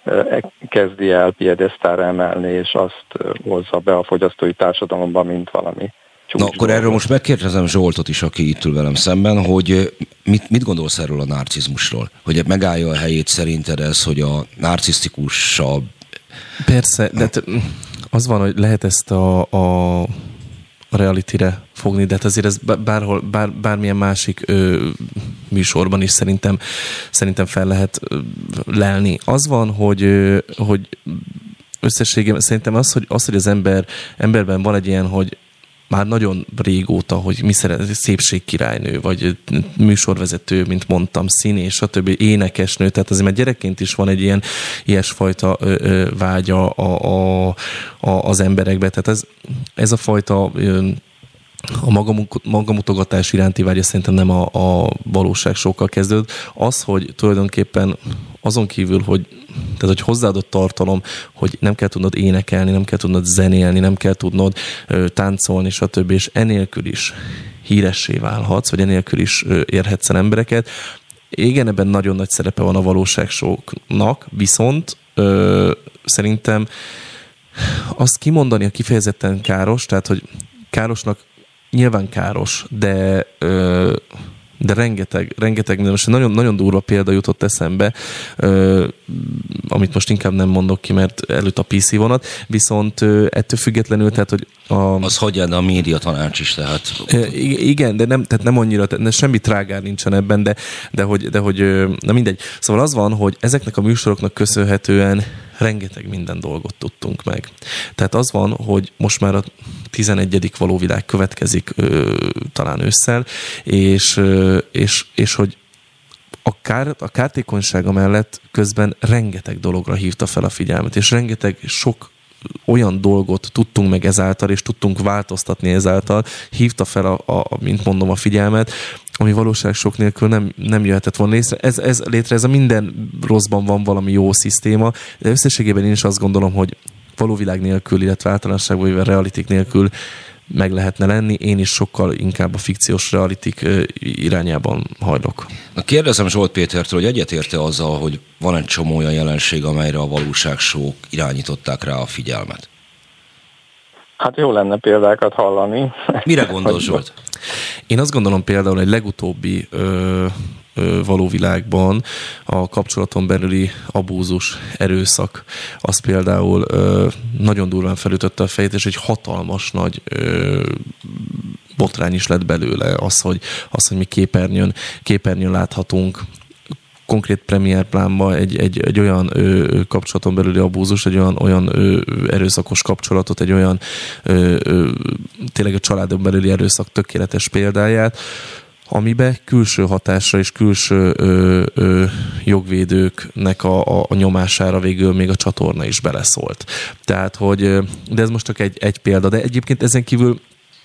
e, kezdi el piedesztára emelni, és azt hozza be a fogyasztói társadalomba, mint valami Na akkor erről most megkérdezem Zsoltot is, aki itt ül velem szemben, hogy mit, mit gondolsz erről a narcizmusról? Hogy megállja a helyét szerinted ez, hogy a narcisztikusabb... Persze, de az van, hogy lehet ezt a, a a fogni, de hát azért ez bárhol, bár, bármilyen másik ö, műsorban is szerintem, szerintem fel lehet ö, lelni. Az van, hogy, ö, hogy összességében szerintem az, hogy, az, hogy az ember, emberben van egy ilyen, hogy már nagyon régóta, hogy mi szeret, szépségkirálynő, vagy műsorvezető, mint mondtam, színés, stb. énekesnő, tehát azért már gyerekként is van egy ilyen ilyesfajta ö, ö, vágya a, a, a, az emberekbe, tehát ez, ez a fajta ö, a magamutogatás iránti vágya szerintem nem a, a valóság sokkal kezdődött. Az, hogy tulajdonképpen azon kívül, hogy, tehát, hogy hozzáadott tartalom, hogy nem kell tudnod énekelni, nem kell tudnod zenélni, nem kell tudnod ö, táncolni, stb. És enélkül is híressé válhatsz, vagy enélkül is ö, érhetsz el embereket. Igen, ebben nagyon nagy szerepe van a valóságsóknak, viszont ö, szerintem azt kimondani a kifejezetten káros, tehát hogy károsnak nyilván káros, de ö, de rengeteg, rengeteg minden. Most nagyon, nagyon durva példa jutott eszembe, ö, amit most inkább nem mondok ki, mert előtt a PC vonat, viszont ö, ettől függetlenül, tehát, hogy a... Az hagyján a média tanács is, tehát... Igen, de nem, tehát nem annyira, tehát semmi trágár nincsen ebben, de, de, hogy, de hogy, na mindegy. Szóval az van, hogy ezeknek a műsoroknak köszönhetően rengeteg minden dolgot tudtunk meg. Tehát az van, hogy most már a 11. valóvilág következik ö, talán ősszel, és, ö, és, és hogy a, kár, a kártékonysága mellett közben rengeteg dologra hívta fel a figyelmet, és rengeteg sok olyan dolgot tudtunk meg ezáltal, és tudtunk változtatni ezáltal, hívta fel, a, a, mint mondom, a figyelmet, ami valóság sok nélkül nem, nem jöhetett volna létre. Ez, ez, létre ez a minden rosszban van valami jó szisztéma, de összességében én is azt gondolom, hogy való világ nélkül, illetve általánosságban vagy realitik nélkül meg lehetne lenni, én is sokkal inkább a fikciós realitik irányában hajlok. Na kérdezem Zsolt Pétertől, hogy egyetérte azzal, hogy van egy csomó olyan jelenség, amelyre a valóságsók irányították rá a figyelmet? Hát jó lenne példákat hallani. Mire gondol Zsolt? Én azt gondolom például egy legutóbbi ö, való világban a kapcsolaton belüli abúzus, erőszak, az például nagyon durván felütötte a fejét, és egy hatalmas nagy botrány is lett belőle az, hogy, az, hogy mi képernyőn, képernyőn láthatunk. Konkrét premier plánba egy, egy, egy olyan ö, kapcsolaton belüli abúzus, egy olyan, olyan ö, erőszakos kapcsolatot, egy olyan ö, ö, tényleg a családon belüli erőszak tökéletes példáját, amibe külső hatásra és külső ö, ö, jogvédőknek a, a, a nyomására végül még a csatorna is beleszólt. Tehát, hogy, de ez most csak egy, egy példa, de egyébként ezen kívül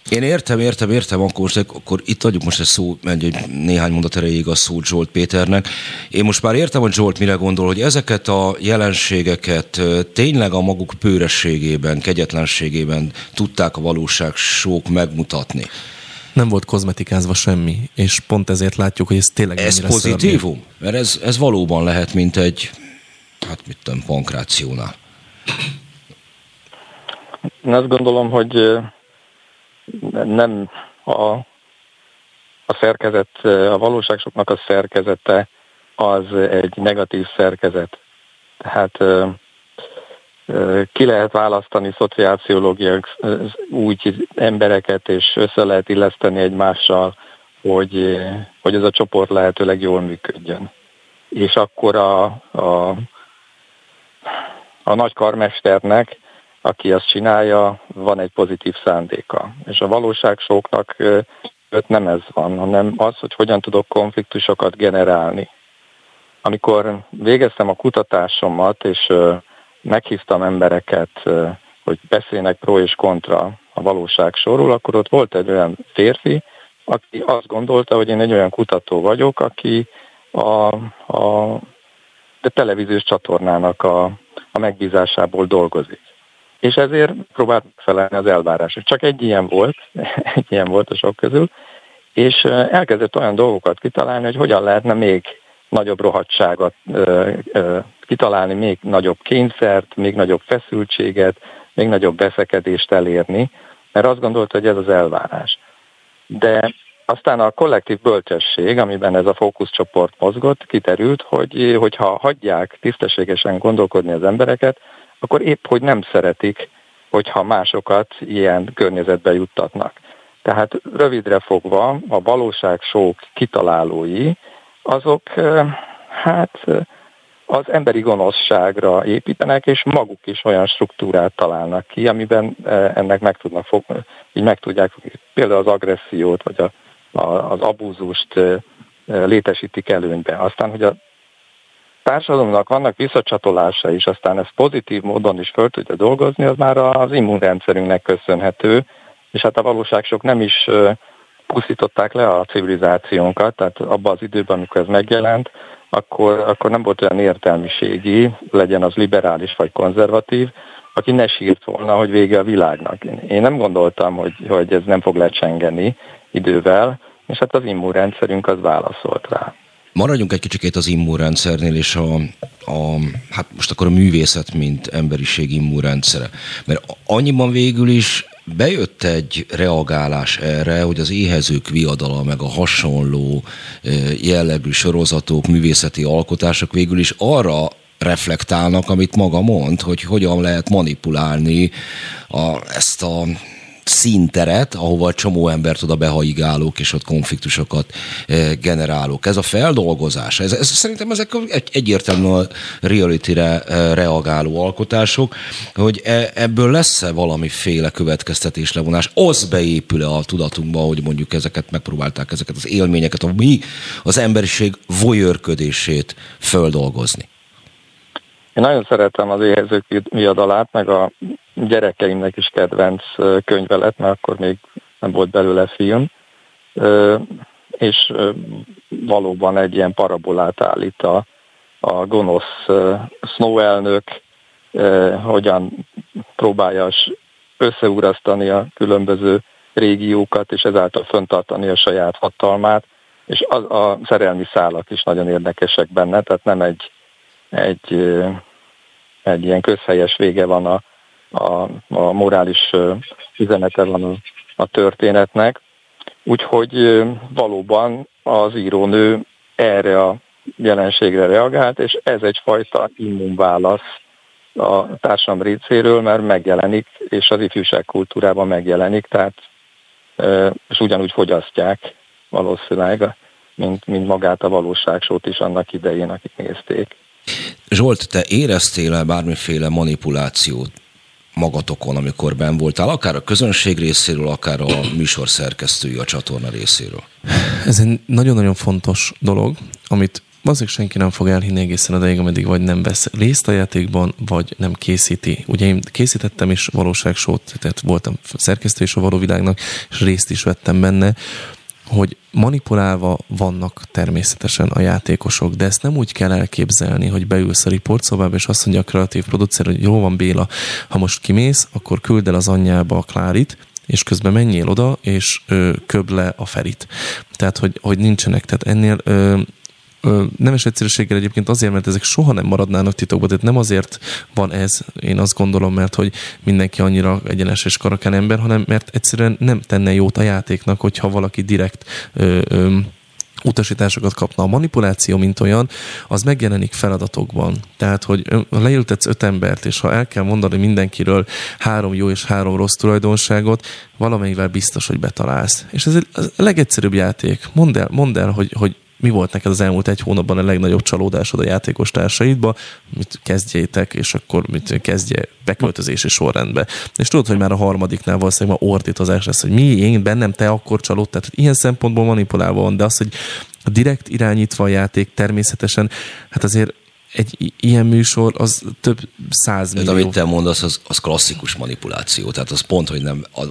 én értem, értem, értem, akkor, most, akkor itt adjuk most egy szó, egy néhány mondat erejéig a szót Zsolt Péternek. Én most már értem, hogy Zsolt mire gondol, hogy ezeket a jelenségeket tényleg a maguk pőrességében, kegyetlenségében tudták a valóság sok megmutatni nem volt kozmetikázva semmi, és pont ezért látjuk, hogy ez tényleg Ez pozitívum? Szörnyű. Mert ez, ez valóban lehet, mint egy, hát mit tudom, pankrációnál. Én azt gondolom, hogy nem a, a szerkezet, a valóságsoknak a szerkezete az egy negatív szerkezet. Tehát ki lehet választani szociálpszichológiák úgy embereket, és össze lehet illeszteni egymással, hogy, hogy ez a csoport lehetőleg jól működjön. És akkor a, a, a nagy karmesternek, aki azt csinálja, van egy pozitív szándéka. És a valóságsóknak öt nem ez van, hanem az, hogy hogyan tudok konfliktusokat generálni. Amikor végeztem a kutatásomat, és meghívtam embereket, hogy beszélnek pro és kontra a valóság sorról, akkor ott volt egy olyan férfi, aki azt gondolta, hogy én egy olyan kutató vagyok, aki a, a de televíziós csatornának a, a megbízásából dolgozik. És ezért próbált felelni az elvárások. Csak egy ilyen volt, egy ilyen volt a sok közül, és elkezdett olyan dolgokat kitalálni, hogy hogyan lehetne még nagyobb ö, kitalálni, még nagyobb kényszert, még nagyobb feszültséget, még nagyobb beszekedést elérni, mert azt gondolta, hogy ez az elvárás. De aztán a kollektív bölcsesség, amiben ez a fókuszcsoport mozgott, kiterült, hogy hogyha hagyják tisztességesen gondolkodni az embereket, akkor épp, hogy nem szeretik, hogyha másokat ilyen környezetbe juttatnak. Tehát rövidre fogva a valóság sok kitalálói, azok hát az emberi gonoszságra építenek, és maguk is olyan struktúrát találnak ki, amiben ennek meg tudnak fogni, így meg tudják például az agressziót, vagy a, a, az abúzust létesítik előnybe. Aztán, hogy a társadalomnak vannak visszacsatolása is, aztán ezt pozitív módon is föl tudja dolgozni, az már az immunrendszerünknek köszönhető, és hát a valóság sok nem is pusztították le a civilizációnkat, tehát abban az időben, amikor ez megjelent, akkor, akkor nem volt olyan értelmiségi, legyen az liberális vagy konzervatív, aki ne sírt volna, hogy vége a világnak. Én nem gondoltam, hogy, hogy ez nem fog lecsengeni idővel, és hát az immunrendszerünk az válaszolt rá. Maradjunk egy kicsikét az immunrendszernél, és a, a, hát most akkor a művészet, mint emberiség immunrendszere. Mert annyiban végül is bejött egy reagálás erre, hogy az éhezők viadala, meg a hasonló jellegű sorozatok, művészeti alkotások végül is arra reflektálnak, amit maga mond, hogy hogyan lehet manipulálni a, ezt a színteret, ahova csomó embert oda behaigálók, és ott konfliktusokat eh, generálók. Ez a feldolgozás, ez, ez szerintem ezek egy, egyértelműen a reality-re eh, reagáló alkotások, hogy e, ebből lesz-e valamiféle következtetés levonás, az beépül-e a tudatunkba, hogy mondjuk ezeket megpróbálták, ezeket az élményeket, a mi az emberiség voyörködését földolgozni. Én nagyon szeretem az éhezők viadalát, meg a gyerekeimnek is kedvenc könyve lett, mert akkor még nem volt belőle film, és valóban egy ilyen parabolát állít a, a gonosz Snow elnök, hogyan próbálja összeúrasztani a különböző régiókat, és ezáltal föntartani a saját hatalmát, és a, a szerelmi szálak is nagyon érdekesek benne, tehát nem egy, egy, egy ilyen közhelyes vége van a, a, a morális üzenete van a, a történetnek. Úgyhogy valóban az írónő erre a jelenségre reagált, és ez egyfajta immunválasz a társam részéről, mert megjelenik, és az ifjúság kultúrában megjelenik, tehát és ugyanúgy fogyasztják valószínűleg, mint, mint magát a valóságsót is annak idején, akik nézték. Zsolt, te éreztél-e bármiféle manipulációt magatokon, amikor ben voltál, akár a közönség részéről, akár a műsor szerkesztői a csatorna részéről? Ez egy nagyon-nagyon fontos dolog, amit valószínűleg senki nem fog elhinni egészen odaig, ameddig vagy nem vesz részt a játékban, vagy nem készíti. Ugye én készítettem is valóságsót, tehát voltam szerkesztő is a való világnak, és részt is vettem benne, hogy manipulálva vannak természetesen a játékosok, de ezt nem úgy kell elképzelni, hogy beülsz a riportszobába, és azt mondja a kreatív producer, hogy jó van Béla, ha most kimész, akkor küld el az anyjába a Klárit, és közben menjél oda, és ö, köb le a ferit. Tehát, hogy, hogy nincsenek. Tehát ennél ö, nemes egyszerűséggel egyébként azért, mert ezek soha nem maradnának titokban, tehát nem azért van ez, én azt gondolom, mert hogy mindenki annyira egyenes és karakán ember, hanem mert egyszerűen nem tenne jót a játéknak, hogyha valaki direkt ö, ö, utasításokat kapna. A manipuláció, mint olyan, az megjelenik feladatokban. Tehát, hogy leültetsz öt embert, és ha el kell mondani mindenkiről három jó és három rossz tulajdonságot, valamelyivel biztos, hogy betalálsz. És ez a legegyszerűbb játék. Mondd el, mondd el hogy, hogy mi volt neked az elmúlt egy hónapban a legnagyobb csalódásod a játékos társaidba, mit kezdjétek, és akkor mit kezdje beköltözési sorrendbe. És tudod, hogy már a harmadiknál valószínűleg már ordítozás lesz, hogy mi, én bennem, te akkor csalódtál. Tehát ilyen szempontból manipulálva van, de az, hogy direkt irányítva a játék természetesen, hát azért egy ilyen műsor az több száz millió. De amit te mondasz, az, az klasszikus manipuláció. Tehát az pont, hogy nem a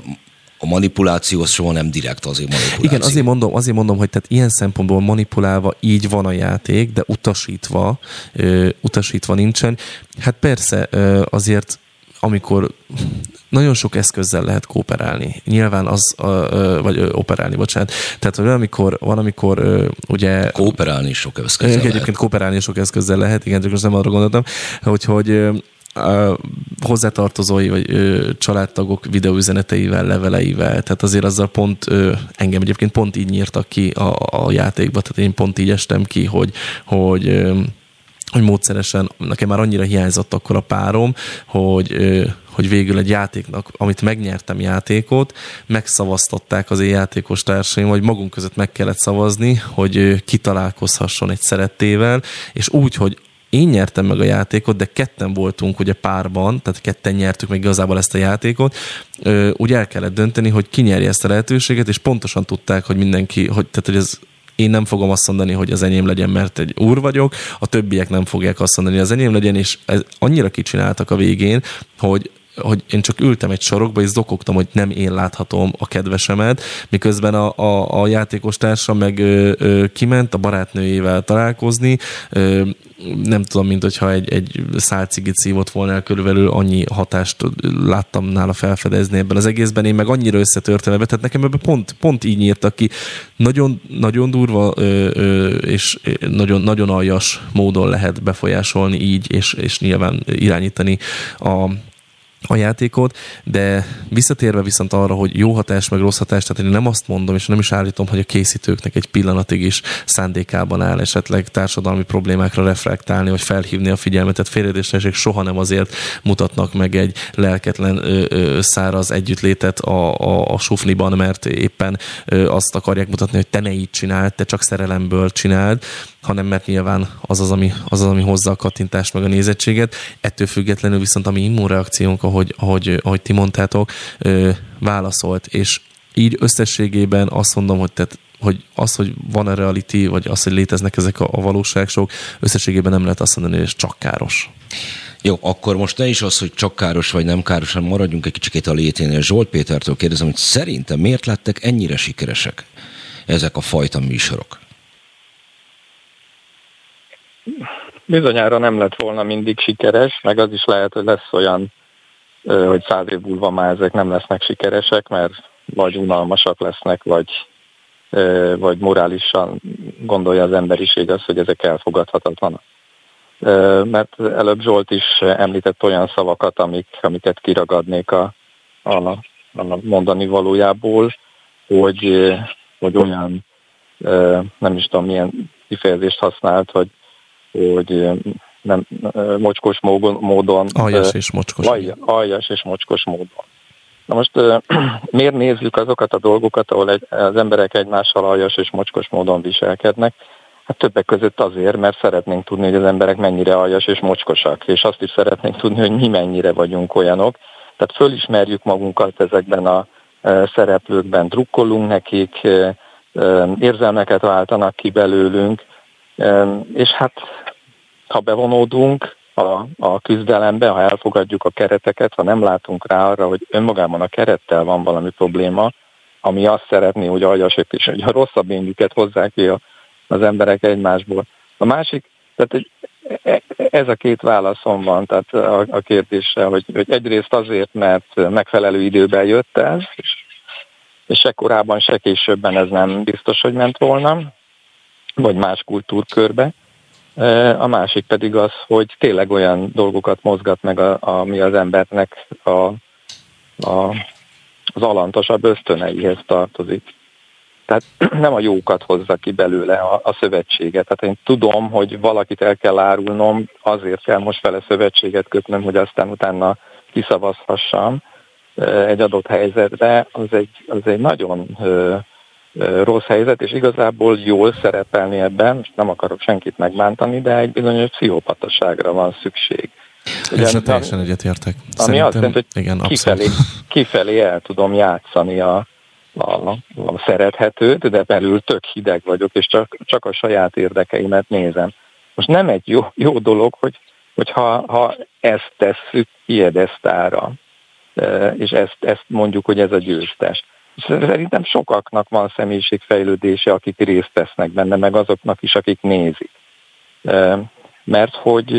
manipuláció az soha nem direkt azért manipuláció. Igen, azért mondom, azért mondom, hogy tehát ilyen szempontból manipulálva így van a játék, de utasítva, ö, utasítva nincsen. Hát persze, ö, azért amikor nagyon sok eszközzel lehet kooperálni. Nyilván az, vagy operálni, bocsánat. Tehát van, amikor, van, amikor ugye... Kooperálni sok eszközzel Egyébként lehet. kooperálni sok eszközzel lehet, igen, csak most nem arra gondoltam, hogy, hogy a hozzátartozói vagy ö, családtagok videóüzeneteivel, leveleivel, tehát azért azzal pont ö, engem egyébként pont így nyírtak ki a, a játékba, tehát én pont így estem ki, hogy, hogy ö, hogy módszeresen, nekem már annyira hiányzott akkor a párom, hogy, hogy végül egy játéknak, amit megnyertem játékot, megszavaztatták az én játékos társaim, vagy magunk között meg kellett szavazni, hogy kitalálkozhasson egy szerettével, és úgy, hogy én nyertem meg a játékot, de ketten voltunk ugye párban, tehát ketten nyertük meg igazából ezt a játékot, úgy el kellett dönteni, hogy ki nyerje ezt a lehetőséget, és pontosan tudták, hogy mindenki, hogy, tehát, hogy ez én nem fogom azt mondani, hogy az enyém legyen, mert egy úr vagyok, a többiek nem fogják azt mondani, hogy az enyém legyen, és ez annyira kicsináltak a végén, hogy hogy én csak ültem egy sarokba, és zokogtam, hogy nem én láthatom a kedvesemet, miközben a, a, a játékos társam meg ö, ö, kiment a barátnőjével találkozni, ö, nem tudom, mint hogyha egy, egy szálcigit szívott volna el körülbelül, annyi hatást láttam nála felfedezni ebben az egészben, én meg annyira összetörtem ebbe, tehát nekem ebbe pont, pont így nyírtak ki. Nagyon, nagyon durva ö, ö, és nagyon, nagyon aljas módon lehet befolyásolni így, és, és nyilván irányítani a, a játékot, de visszatérve viszont arra, hogy jó hatás, meg rossz hatás, tehát én nem azt mondom, és nem is állítom, hogy a készítőknek egy pillanatig is szándékában áll esetleg társadalmi problémákra reflektálni, vagy felhívni a figyelmet, tehát félredésnek soha nem azért mutatnak meg egy lelketlen ö, ö, száraz együttlétet a, a, a sufniban, mert éppen ö, azt akarják mutatni, hogy te ne így csináld, te csak szerelemből csináld, hanem mert nyilván az az, ami, az, az, ami hozza a kattintást meg a nézettséget. Ettől függetlenül viszont a mi immunreakciónk, ahogy, ahogy, ahogy ti mondtátok, ö, válaszolt, és így összességében azt mondom, hogy tehát hogy az, hogy van a reality, vagy az, hogy léteznek ezek a, a valóságsok, összességében nem lehet azt mondani, hogy ez csak káros. Jó, akkor most ne is az, hogy csak káros vagy nem káros, hanem maradjunk egy kicsit a léténél. Zsolt Pétertől kérdezem, hogy szerintem miért lettek ennyire sikeresek ezek a fajta műsorok? Bizonyára nem lett volna mindig sikeres, meg az is lehet, hogy lesz olyan, hogy száz év múlva már ezek nem lesznek sikeresek, mert vagy unalmasak lesznek, vagy, vagy morálisan gondolja az emberiség azt, hogy ezek elfogadhatatlanak. Mert előbb Zsolt is említett olyan szavakat, amik, amiket kiragadnék a, a, a mondani valójából, hogy, hogy olyan, nem is tudom milyen kifejezést használt, hogy hogy nem, mocskos módon... Aljas és mocskos. Aljas és mocskos módon. Na most miért nézzük azokat a dolgokat, ahol egy, az emberek egymással aljas és mocskos módon viselkednek? Hát többek között azért, mert szeretnénk tudni, hogy az emberek mennyire aljas és mocskosak, és azt is szeretnénk tudni, hogy mi mennyire vagyunk olyanok. Tehát fölismerjük magunkat ezekben a szereplőkben, drukkolunk nekik, érzelmeket váltanak ki belőlünk, és hát ha bevonódunk a, a küzdelembe, ha elfogadjuk a kereteket, ha nem látunk rá arra, hogy önmagában a kerettel van valami probléma, ami azt szeretné, hogy aljasok is, hogy a rosszabb énjüket hozzák ki a, az emberek egymásból. A másik, tehát e, ez a két válaszom van tehát a, a kérdésre, hogy, hogy egyrészt azért, mert megfelelő időben jött ez, és, és se korábban, se későbben ez nem biztos, hogy ment volna, vagy más kultúrkörbe. A másik pedig az, hogy tényleg olyan dolgokat mozgat meg, a, ami az embernek a, a, az alantosabb ösztöneihez tartozik. Tehát nem a jókat hozza ki belőle a, a szövetséget. Tehát én tudom, hogy valakit el kell árulnom, azért kell most vele szövetséget kötnöm, hogy aztán utána kiszavazhassam egy adott helyzetre. Az egy, az egy nagyon rossz helyzet, és igazából jól szerepelni ebben, most nem akarok senkit megbántani, de egy bizonyos pszichopataságra van szükség. Ugyan, teljesen egyetértek. Ami azt jelenti, hogy igen, kifelé, kifelé el tudom játszani a, a, a szerethetőt, de belül tök hideg vagyok, és csak, csak a saját érdekeimet nézem. Most nem egy jó, jó dolog, hogy, hogy ha, ha ezt tesszük piedesztára, és ezt, ezt mondjuk, hogy ez a győztes Szerintem sokaknak van személyiségfejlődése, akik részt vesznek benne, meg azoknak is, akik nézik. Mert hogy,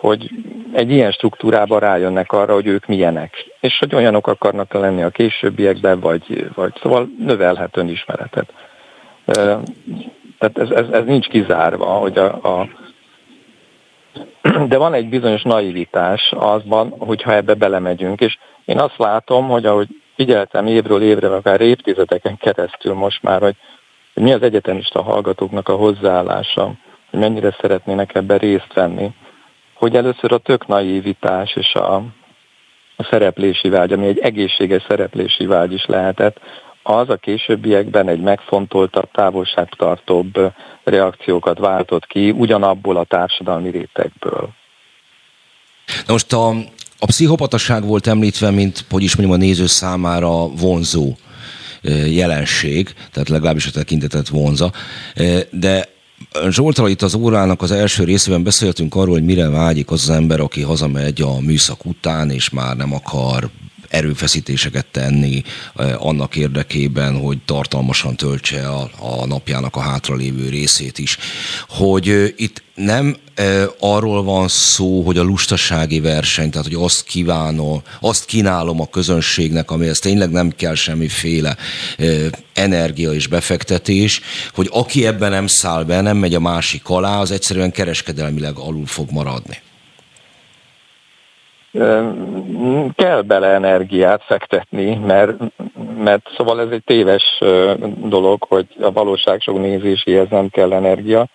hogy egy ilyen struktúrában rájönnek arra, hogy ők milyenek, és hogy olyanok akarnak lenni a későbbiekben, vagy, vagy szóval növelhet önismeretet. Tehát ez, ez, ez nincs kizárva, hogy a, a de van egy bizonyos naivitás azban, hogyha ebbe belemegyünk, és én azt látom, hogy ahogy figyeltem évről évre, akár évtizedeken keresztül most már, hogy, hogy mi az egyetemista hallgatóknak a hozzáállása, hogy mennyire szeretnének ebben részt venni, hogy először a tök naivitás és a, a szereplési vágy, ami egy egészséges szereplési vágy is lehetett, az a későbbiekben egy megfontoltabb, távolságtartóbb reakciókat váltott ki ugyanabból a társadalmi rétegből. Na most a, a pszichopataság volt említve, mint, hogy is mondjam, a néző számára vonzó jelenség, tehát legalábbis a tekintetet vonza, de Zsoltal itt az órának az első részében beszéltünk arról, hogy mire vágyik az az ember, aki hazamegy a műszak után, és már nem akar erőfeszítéseket tenni annak érdekében, hogy tartalmasan töltse a, a napjának a hátralévő részét is. Hogy itt nem arról van szó, hogy a lustasági verseny, tehát hogy azt kívánom, azt kínálom a közönségnek, amihez tényleg nem kell semmiféle e, energia és befektetés, hogy aki ebben nem száll be, nem megy a másik alá, az egyszerűen kereskedelmileg alul fog maradni kell bele energiát fektetni, mert, mert szóval ez egy téves dolog, hogy a valóság sok nézéséhez nem kell energia,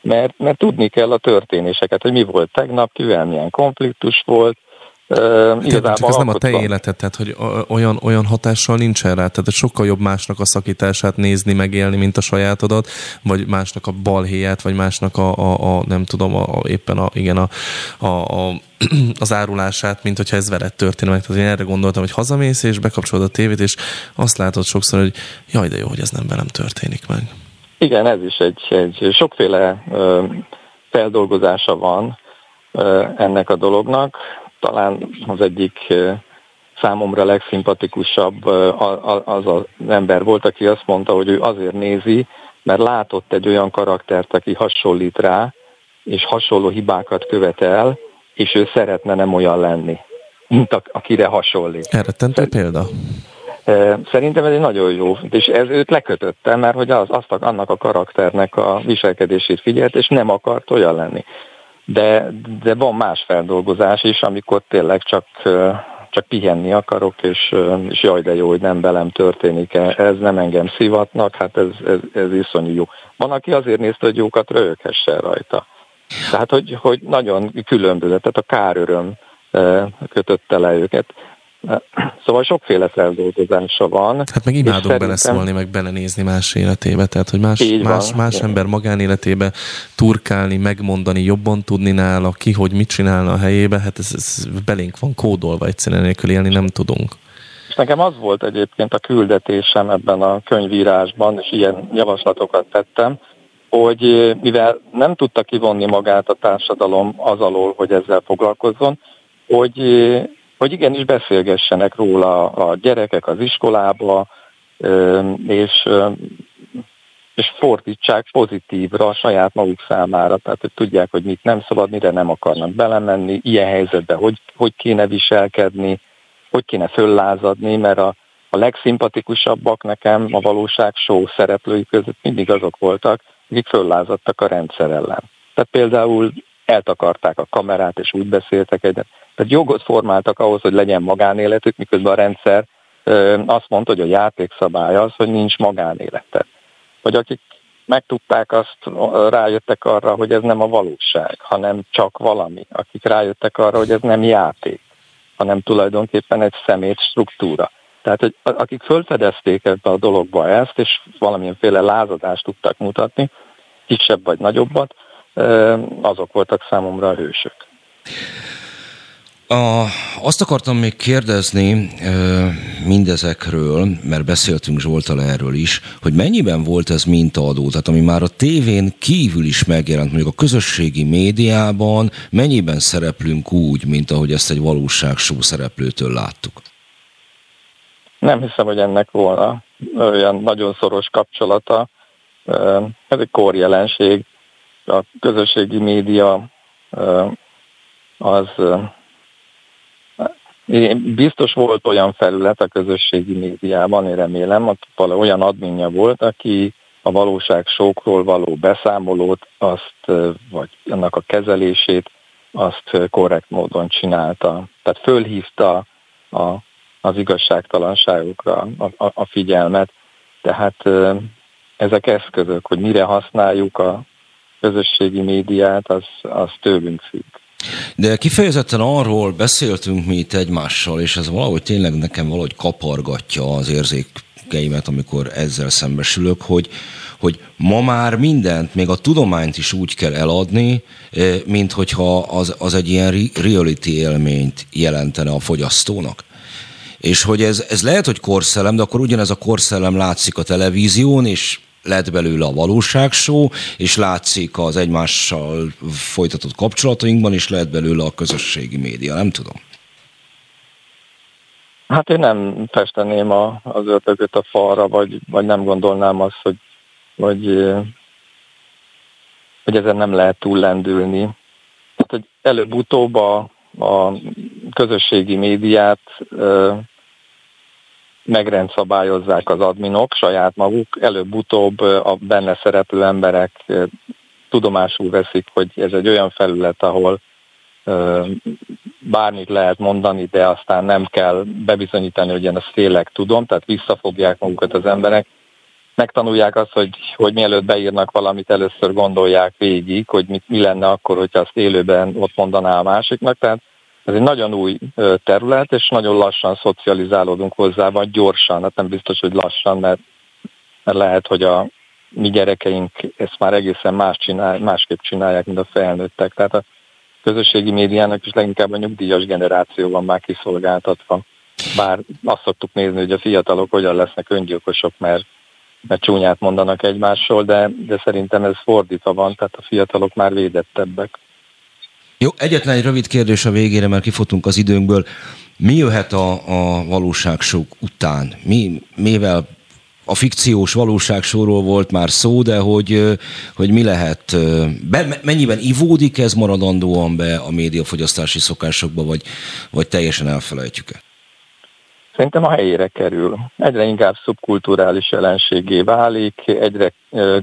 mert, mert tudni kell a történéseket, hogy mi volt tegnap, kivel milyen konfliktus volt, igazából csak ez nem a te életed, tehát hogy olyan, olyan hatással nincsen rá, tehát sokkal jobb másnak a szakítását nézni, megélni, mint a sajátodat, vagy másnak a balhéját, vagy másnak a, a, a nem tudom, a, a, éppen a, igen, a, a, a az árulását, mint hogyha ez veled történne meg. Tehát én erre gondoltam, hogy hazamész és bekapcsolod a tévét, és azt látod sokszor, hogy jaj, de jó, hogy ez nem velem történik meg. Igen, ez is egy, egy sokféle ö, feldolgozása van ö, ennek a dolognak talán az egyik számomra legszimpatikusabb az az ember volt, aki azt mondta, hogy ő azért nézi, mert látott egy olyan karaktert, aki hasonlít rá, és hasonló hibákat követel, és ő szeretne nem olyan lenni, mint akire hasonlít. Elrettentő példa? Szerintem ez egy nagyon jó, és ez őt lekötötte, mert hogy az, azt a, annak a karakternek a viselkedését figyelt, és nem akart olyan lenni de, de van más feldolgozás is, amikor tényleg csak, csak pihenni akarok, és, és jaj, de jó, hogy nem velem történik, ez nem engem szivatnak, hát ez, ez, ez iszonyú jó. Van, aki azért nézte, hogy jókat röhöghessen rajta. Tehát, hogy, hogy nagyon különböző, tehát a káröröm kötötte le őket. Szóval sokféle feldolgozása van. Hát meg imádunk szerintem... beleszólni, meg belenézni más életébe, tehát hogy más, más, más ember magánéletébe turkálni, megmondani, jobban tudni nála, ki, hogy mit csinálna a helyébe, hát ez, ez belénk van kódolva, egyszerűen nélkül élni nem tudunk. És nekem az volt egyébként a küldetésem ebben a könyvírásban, és ilyen javaslatokat tettem, hogy mivel nem tudta kivonni magát a társadalom az alól, hogy ezzel foglalkozzon, hogy hogy igenis beszélgessenek róla a gyerekek az iskolába, és, és fordítsák pozitívra a saját maguk számára, tehát hogy tudják, hogy mit nem szabad, mire nem akarnak belemenni, ilyen helyzetben hogy, hogy kéne viselkedni, hogy kéne föllázadni, mert a, a legszimpatikusabbak nekem a valóság show szereplői között mindig azok voltak, akik föllázadtak a rendszer ellen. Tehát például eltakarták a kamerát, és úgy beszéltek egyet. Tehát jogot formáltak ahhoz, hogy legyen magánéletük, miközben a rendszer azt mondta, hogy a játékszabály az, hogy nincs magánélete. Vagy akik megtudták azt, rájöttek arra, hogy ez nem a valóság, hanem csak valami. Akik rájöttek arra, hogy ez nem játék, hanem tulajdonképpen egy szemét struktúra. Tehát, hogy akik fölfedezték ebbe a dologba ezt, és valamilyenféle lázadást tudtak mutatni, kisebb vagy nagyobbat, azok voltak számomra a hősök. A, azt akartam még kérdezni mindezekről, mert beszéltünk Zsoltal erről is, hogy mennyiben volt ez mintaadó, tehát ami már a tévén kívül is megjelent, mondjuk a közösségi médiában, mennyiben szereplünk úgy, mint ahogy ezt egy valóságsó szereplőtől láttuk? Nem hiszem, hogy ennek volna olyan nagyon szoros kapcsolata. Ez egy korjelenség. A közösségi média az Biztos volt olyan felület a közösségi médiában, én remélem, olyan adminja volt, aki a valóság sokról való beszámolót, azt, vagy annak a kezelését, azt korrekt módon csinálta. Tehát fölhívta a, az igazságtalanságokra a, a, a figyelmet. Tehát ezek eszközök, hogy mire használjuk a közösségi médiát, az, az tőlünk függ. De kifejezetten arról beszéltünk mi itt egymással, és ez valahogy tényleg nekem valahogy kapargatja az érzék emlékeimet, amikor ezzel szembesülök, hogy, hogy ma már mindent, még a tudományt is úgy kell eladni, mint hogyha az, az egy ilyen reality élményt jelentene a fogyasztónak. És hogy ez, ez lehet, hogy korszellem, de akkor ugyanez a korszellem látszik a televízión, és lett belőle a valóságsó, és látszik az egymással folytatott kapcsolatainkban, és lehet belőle a közösségi média, nem tudom. Hát én nem festeném a, az ördögöt a falra, vagy, vagy nem gondolnám azt, hogy, hogy, hogy ezen nem lehet túllendülni. Tehát, hogy előbb-utóbb a, a közösségi médiát megrendszabályozzák az adminok saját maguk, előbb-utóbb a benne szereplő emberek tudomásul veszik, hogy ez egy olyan felület, ahol bármit lehet mondani, de aztán nem kell bebizonyítani, hogy én ezt tényleg tudom, tehát visszafogják magukat az emberek. Megtanulják azt, hogy, hogy mielőtt beírnak valamit, először gondolják végig, hogy mit, mi lenne akkor, hogyha azt élőben ott mondaná a másiknak. Tehát ez egy nagyon új terület, és nagyon lassan szocializálódunk hozzá, vagy gyorsan, hát nem biztos, hogy lassan, mert, mert lehet, hogy a mi gyerekeink ezt már egészen más csinál, másképp csinálják, mint a felnőttek. Tehát a közösségi médiának is leginkább a nyugdíjas generáció van már kiszolgáltatva. Bár azt szoktuk nézni, hogy a fiatalok hogyan lesznek öngyilkosok, mert, mert csúnyát mondanak egymásról, de, de szerintem ez fordítva van, tehát a fiatalok már védettebbek. Jó, egyetlen egy rövid kérdés a végére, mert kifotunk az időnkből. Mi jöhet a, a valóságsók után? Mi, mivel a fikciós valóságsóról volt már szó, de hogy, hogy mi lehet, be, mennyiben ivódik ez maradandóan be a médiafogyasztási szokásokba, vagy, vagy teljesen elfelejtjük-e? Szerintem a helyére kerül. Egyre inkább szubkulturális jelenségé válik, egyre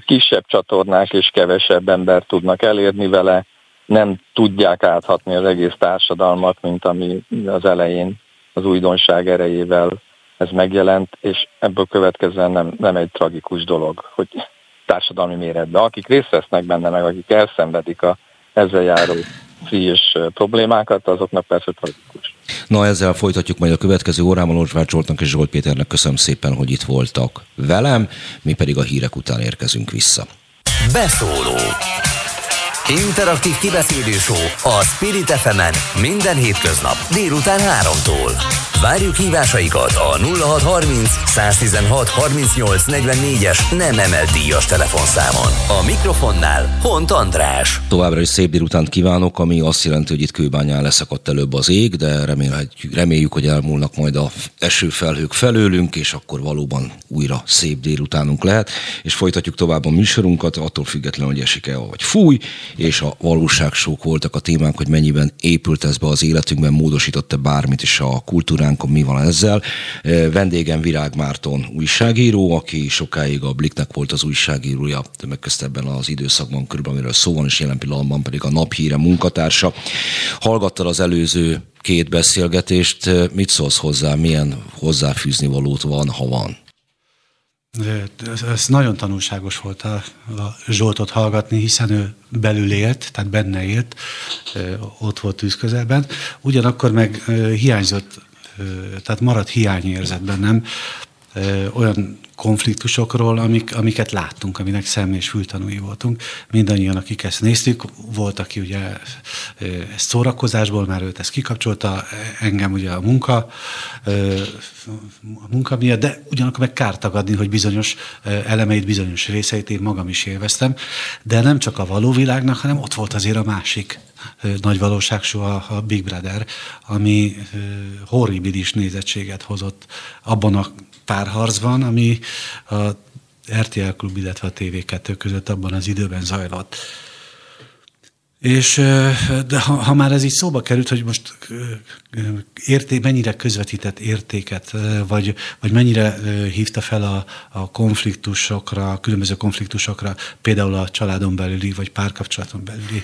kisebb csatornák és kevesebb ember tudnak elérni vele, nem tudják áthatni az egész társadalmat, mint ami az elején az újdonság erejével ez megjelent, és ebből következően nem, nem egy tragikus dolog, hogy társadalmi méretben. Akik részt vesznek benne, meg akik elszenvedik a ezzel járó és problémákat, azoknak persze tragikus. Na, ezzel folytatjuk majd a következő órában. Orsvár Zsoltnak és Zsolt Péternek köszönöm szépen, hogy itt voltak velem, mi pedig a hírek után érkezünk vissza. Beszóló Interaktív kibeszélő a Spirit fm minden hétköznap délután 3-tól. Várjuk hívásaikat a 0630 116 38 44-es nem emelt díjas telefonszámon. A mikrofonnál Hont András. Továbbra is szép délutánt kívánok, ami azt jelenti, hogy itt kőbányán leszakadt előbb az ég, de reméljük, reméljük hogy elmúlnak majd a esőfelhők felőlünk, és akkor valóban újra szép délutánunk lehet. És folytatjuk tovább a műsorunkat, attól függetlenül, hogy esik-e, vagy fúj, és a valóságsók voltak a témánk, hogy mennyiben épült ez be az életünkben, módosította bármit is a kultúránkon, mi van ezzel. Vendégem Virág Márton újságíró, aki sokáig a Bliknek volt az újságírója, megközt ebben az időszakban körülbelül, amiről szó van, és jelen pillanatban pedig a naphíre munkatársa. Hallgattad az előző két beszélgetést, mit szólsz hozzá, milyen hozzáfűzni valót van, ha van? Ez nagyon tanulságos volt a, a Zsoltot hallgatni, hiszen ő belül élt, tehát benne élt, ott volt tűz közelben. Ugyanakkor meg hiányzott, tehát maradt hiányérzet bennem olyan konfliktusokról, amik, amiket láttunk, aminek szem és fültanúi voltunk. Mindannyian, akik ezt néztük, volt, aki ugye ezt szórakozásból, már őt ezt kikapcsolta, engem ugye a munka, a munka miatt, de ugyanakkor meg kárt tagadni, hogy bizonyos elemeit, bizonyos részeit én magam is élveztem, de nem csak a való világnak, hanem ott volt azért a másik nagy valóságsó a, a Big Brother, ami horribilis nézettséget hozott abban a párharcban, ami a RTL Klub, illetve a TV2 között abban az időben zajlott. És de ha, ha már ez így szóba került, hogy most érté, mennyire közvetített értéket, vagy, vagy mennyire hívta fel a, a konfliktusokra, a különböző konfliktusokra, például a családon belüli, vagy párkapcsolaton belüli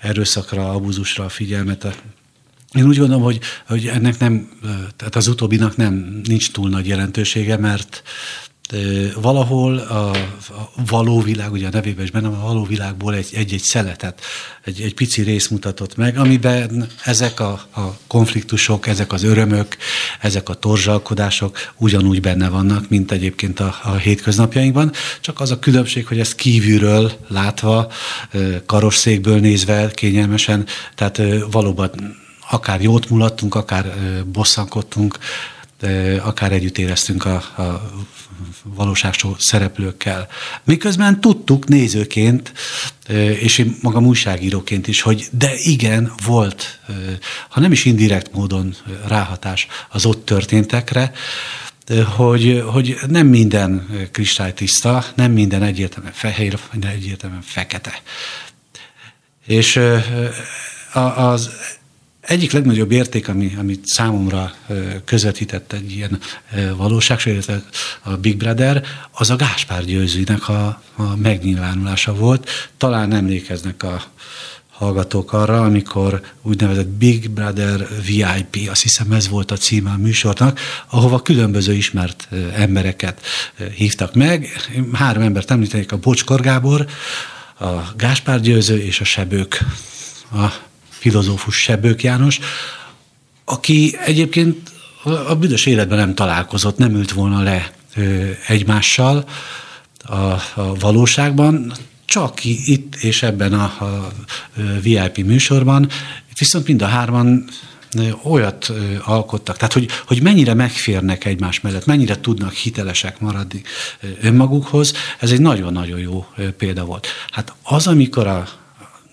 erőszakra, abúzusra a figyelmet, én úgy gondolom, hogy, hogy ennek nem, tehát az utóbbinak nem nincs túl nagy jelentősége, mert valahol a, a való világ, ugye a nevében is benne a való világból egy-egy szeletet, egy, egy pici rész mutatott meg, amiben ezek a, a konfliktusok, ezek az örömök, ezek a torzsalkodások ugyanúgy benne vannak, mint egyébként a, a hétköznapjainkban, csak az a különbség, hogy ezt kívülről látva, karosszékből nézve kényelmesen, tehát valóban akár jót mulattunk, akár bosszankodtunk, akár együtt éreztünk a, a valóságsó szereplőkkel. Miközben tudtuk nézőként, és én magam újságíróként is, hogy de igen, volt, ha nem is indirekt módon ráhatás az ott történtekre, hogy, hogy nem minden kristálytiszta, nem minden egyértelműen fehér, minden egyértelműen fekete. És az egyik legnagyobb érték, ami, amit számomra közvetített egy ilyen valóság, illetve a Big Brother, az a Gáspár Győzőnek a, a megnyilvánulása volt. Talán emlékeznek a hallgatók arra, amikor úgynevezett Big Brother VIP, azt hiszem ez volt a címe a műsornak, ahova különböző ismert embereket hívtak meg. Három embert említenék, a Bocskor Gábor, a Gáspár Győző és a Sebők. A filozófus Sebők János, aki egyébként a büdös életben nem találkozott, nem ült volna le egymással a, a valóságban, csak itt és ebben a, a VIP műsorban, viszont mind a hárman olyat alkottak, tehát hogy, hogy mennyire megférnek egymás mellett, mennyire tudnak hitelesek maradni önmagukhoz, ez egy nagyon-nagyon jó példa volt. Hát az, amikor a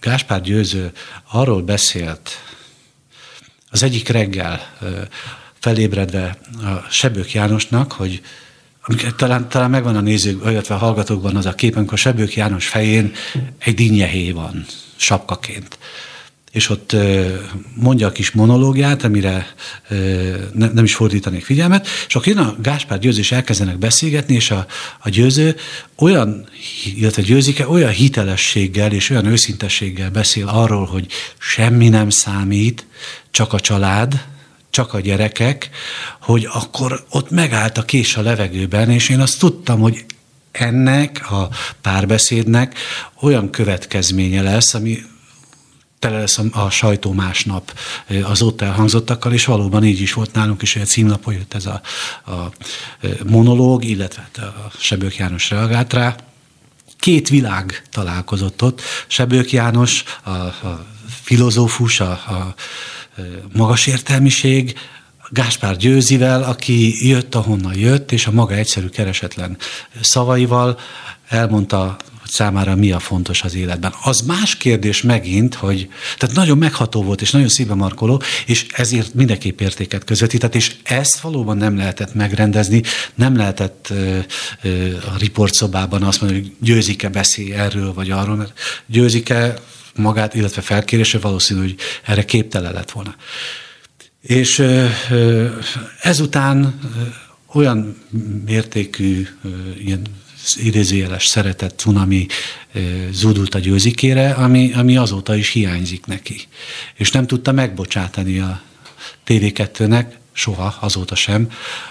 Gáspár Győző arról beszélt az egyik reggel felébredve a Sebők Jánosnak, hogy talán, talán megvan a nézők, illetve a hallgatókban az a kép, amikor Sebők János fején egy dinnyehé van, sapkaként és ott mondja a kis monológiát, amire nem is fordítanék figyelmet, és akkor jön a Gáspár győző, és elkezdenek beszélgetni, és a, a győző olyan, illetve győzike olyan hitelességgel és olyan őszintességgel beszél arról, hogy semmi nem számít, csak a család, csak a gyerekek, hogy akkor ott megállt a kés a levegőben, és én azt tudtam, hogy ennek a párbeszédnek olyan következménye lesz, ami tele lesz a, a sajtó másnap az ott elhangzottakkal, és valóban így is volt nálunk is, hogy a címlapon jött ez a, a monológ, illetve hát a Sebők János reagált rá. Két világ találkozott ott. Sebők János, a, a filozófus, a, a magas értelmiség, Gáspár Győzivel, aki jött, ahonnan jött, és a maga egyszerű keresetlen szavaival elmondta számára mi a fontos az életben. Az más kérdés megint, hogy tehát nagyon megható volt, és nagyon szíve markoló, és ezért mindenképp értéket közvetített, és ezt valóban nem lehetett megrendezni, nem lehetett ö, ö, a riportszobában azt mondani, hogy Győzike beszélj erről vagy arról, mert Győzike magát, illetve felkérése valószínű, hogy erre képtelen lett volna. És ö, ezután olyan mértékű ilyen idézőjeles szeretett cunami zúdult a győzikére, ami, ami azóta is hiányzik neki. És nem tudta megbocsátani a TV2-nek, soha, azóta sem,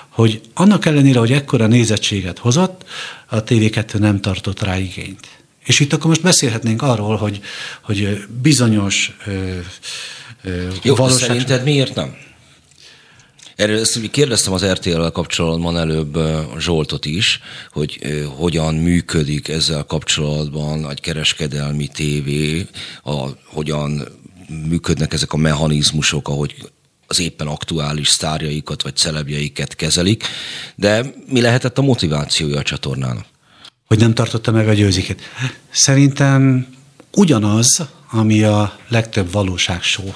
hogy annak ellenére, hogy ekkora nézettséget hozott, a TV2 nem tartott rá igényt. És itt akkor most beszélhetnénk arról, hogy, hogy bizonyos ö, ö, Jó, valóság... szerinted miért nem? Erről ezt kérdeztem az RTL-vel kapcsolatban előbb Zsoltot is, hogy hogyan működik ezzel kapcsolatban egy kereskedelmi tévé, a, hogyan működnek ezek a mechanizmusok, ahogy az éppen aktuális sztárjaikat vagy celebjeiket kezelik, de mi lehetett a motivációja a csatornának? Hogy nem tartotta meg a győziket. Szerintem ugyanaz, ami a legtöbb valóságsó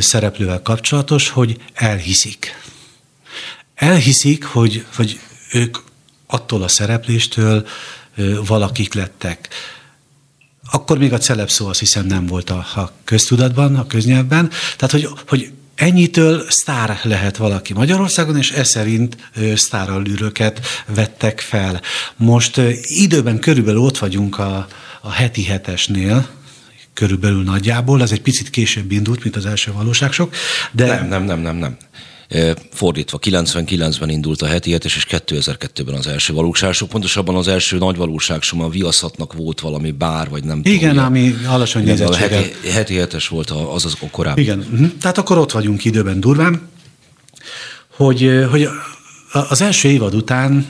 szereplővel kapcsolatos, hogy elhiszik. Elhiszik, hogy, hogy ők attól a szerepléstől valakik lettek. Akkor még a celeb szó azt hiszem nem volt a, a köztudatban, a köznyelvben. Tehát, hogy, hogy ennyitől sztár lehet valaki Magyarországon, és ez szerint sztárallűröket vettek fel. Most időben körülbelül ott vagyunk a, a heti hetesnél, körülbelül nagyjából, ez egy picit később indult, mint az első valóságsok, de... Nem, nem, nem, nem, nem. Fordítva, 99-ben indult a heti hetes, és 2002-ben az első valóságsok. Pontosabban az első nagy valóságsok, a viaszatnak volt valami bár, vagy nem Igen, tudom, ami alacsony nézettséggel. A heti, heti hetes volt az az korábbi. Igen, mhm. tehát akkor ott vagyunk időben durván, hogy, hogy az első évad után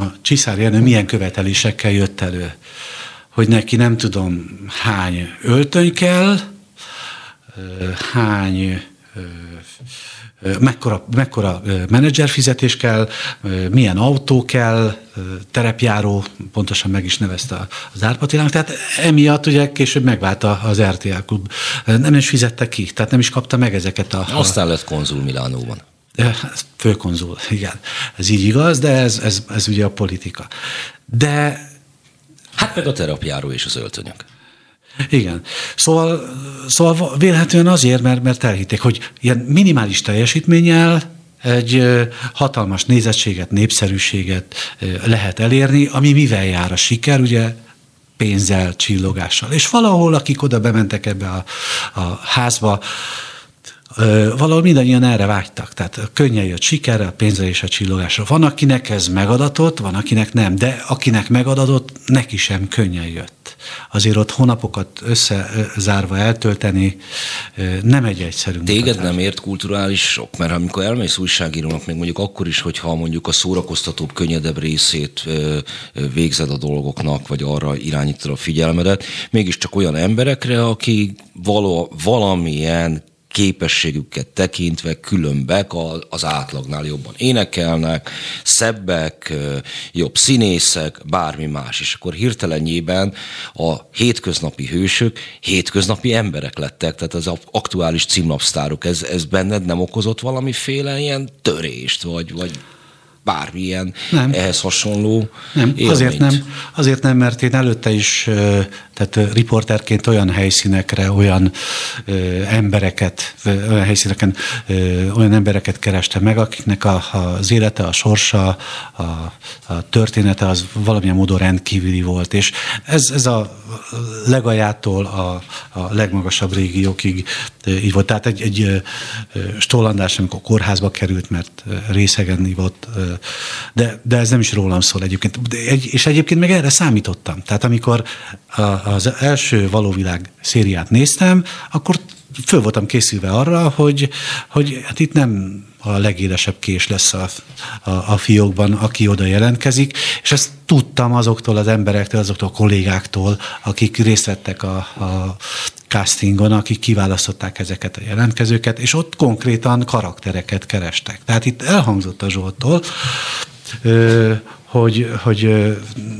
a Csiszár Jenő milyen követelésekkel jött elő. Hogy neki nem tudom hány öltöny kell, hány mekkora, mekkora menedzser fizetés kell, milyen autó kell, terepjáró, pontosan meg is nevezte az Árpatilának, tehát emiatt ugye később megválta az RTL klub. Nem is fizette ki, tehát nem is kapta meg ezeket a... Aztán lett konzul Milánóban. Főkonzul, igen. Ez így igaz, de ez, ez, ez ugye a politika. De... Hát meg a terapjáró és az öltönyök. Igen. Szóval, szóval vélhetően azért, mert, mert elhitték, hogy ilyen minimális teljesítménnyel egy hatalmas nézettséget, népszerűséget lehet elérni, ami mivel jár a siker, ugye pénzzel, csillogással. És valahol, akik oda bementek ebbe a, a házba, valahol mindannyian erre vágytak. Tehát könnyen jött sikerre, a pénzre és a csillogásra. Van, akinek ez megadatott, van, akinek nem, de akinek megadatott, neki sem könnyen jött. Azért ott hónapokat összezárva eltölteni nem egy egyszerű Téged mutatás. nem ért kulturális sok, mert amikor elmész újságírónak, még mondjuk akkor is, hogyha mondjuk a szórakoztatóbb, könnyedebb részét végzed a dolgoknak, vagy arra irányítod a figyelmedet, mégiscsak olyan emberekre, akik való, valamilyen képességüket tekintve különbek az átlagnál jobban énekelnek, szebbek, jobb színészek, bármi más. És akkor hirtelenjében a hétköznapi hősök hétköznapi emberek lettek, tehát az aktuális címlapsztárok. Ez, ez benned nem okozott valamiféle ilyen törést, vagy, vagy bármilyen nem. ehhez hasonló Nem, élményt. azért nem, azért nem, mert én előtte is, tehát riporterként olyan helyszínekre, olyan embereket, olyan helyszíneken olyan embereket kerestem meg, akiknek a, az élete, a sorsa, a, a története az valamilyen módon rendkívüli volt, és ez, ez a legajától a, a legmagasabb régiókig így volt. Tehát egy, egy Stollandás, amikor kórházba került, mert részegen ivott, de, de ez nem is rólam szól egyébként. De egy, és egyébként meg erre számítottam. Tehát amikor a, az első valóvilág szériát néztem, akkor föl voltam készülve arra, hogy, hogy hát itt nem a legélesebb kés lesz a, a, a fiókban, aki oda jelentkezik, és ezt tudtam azoktól az emberektől, azoktól a kollégáktól, akik részt vettek a, a castingon, akik kiválasztották ezeket a jelentkezőket, és ott konkrétan karaktereket kerestek. Tehát itt elhangzott a Zsoltól, hogy, hogy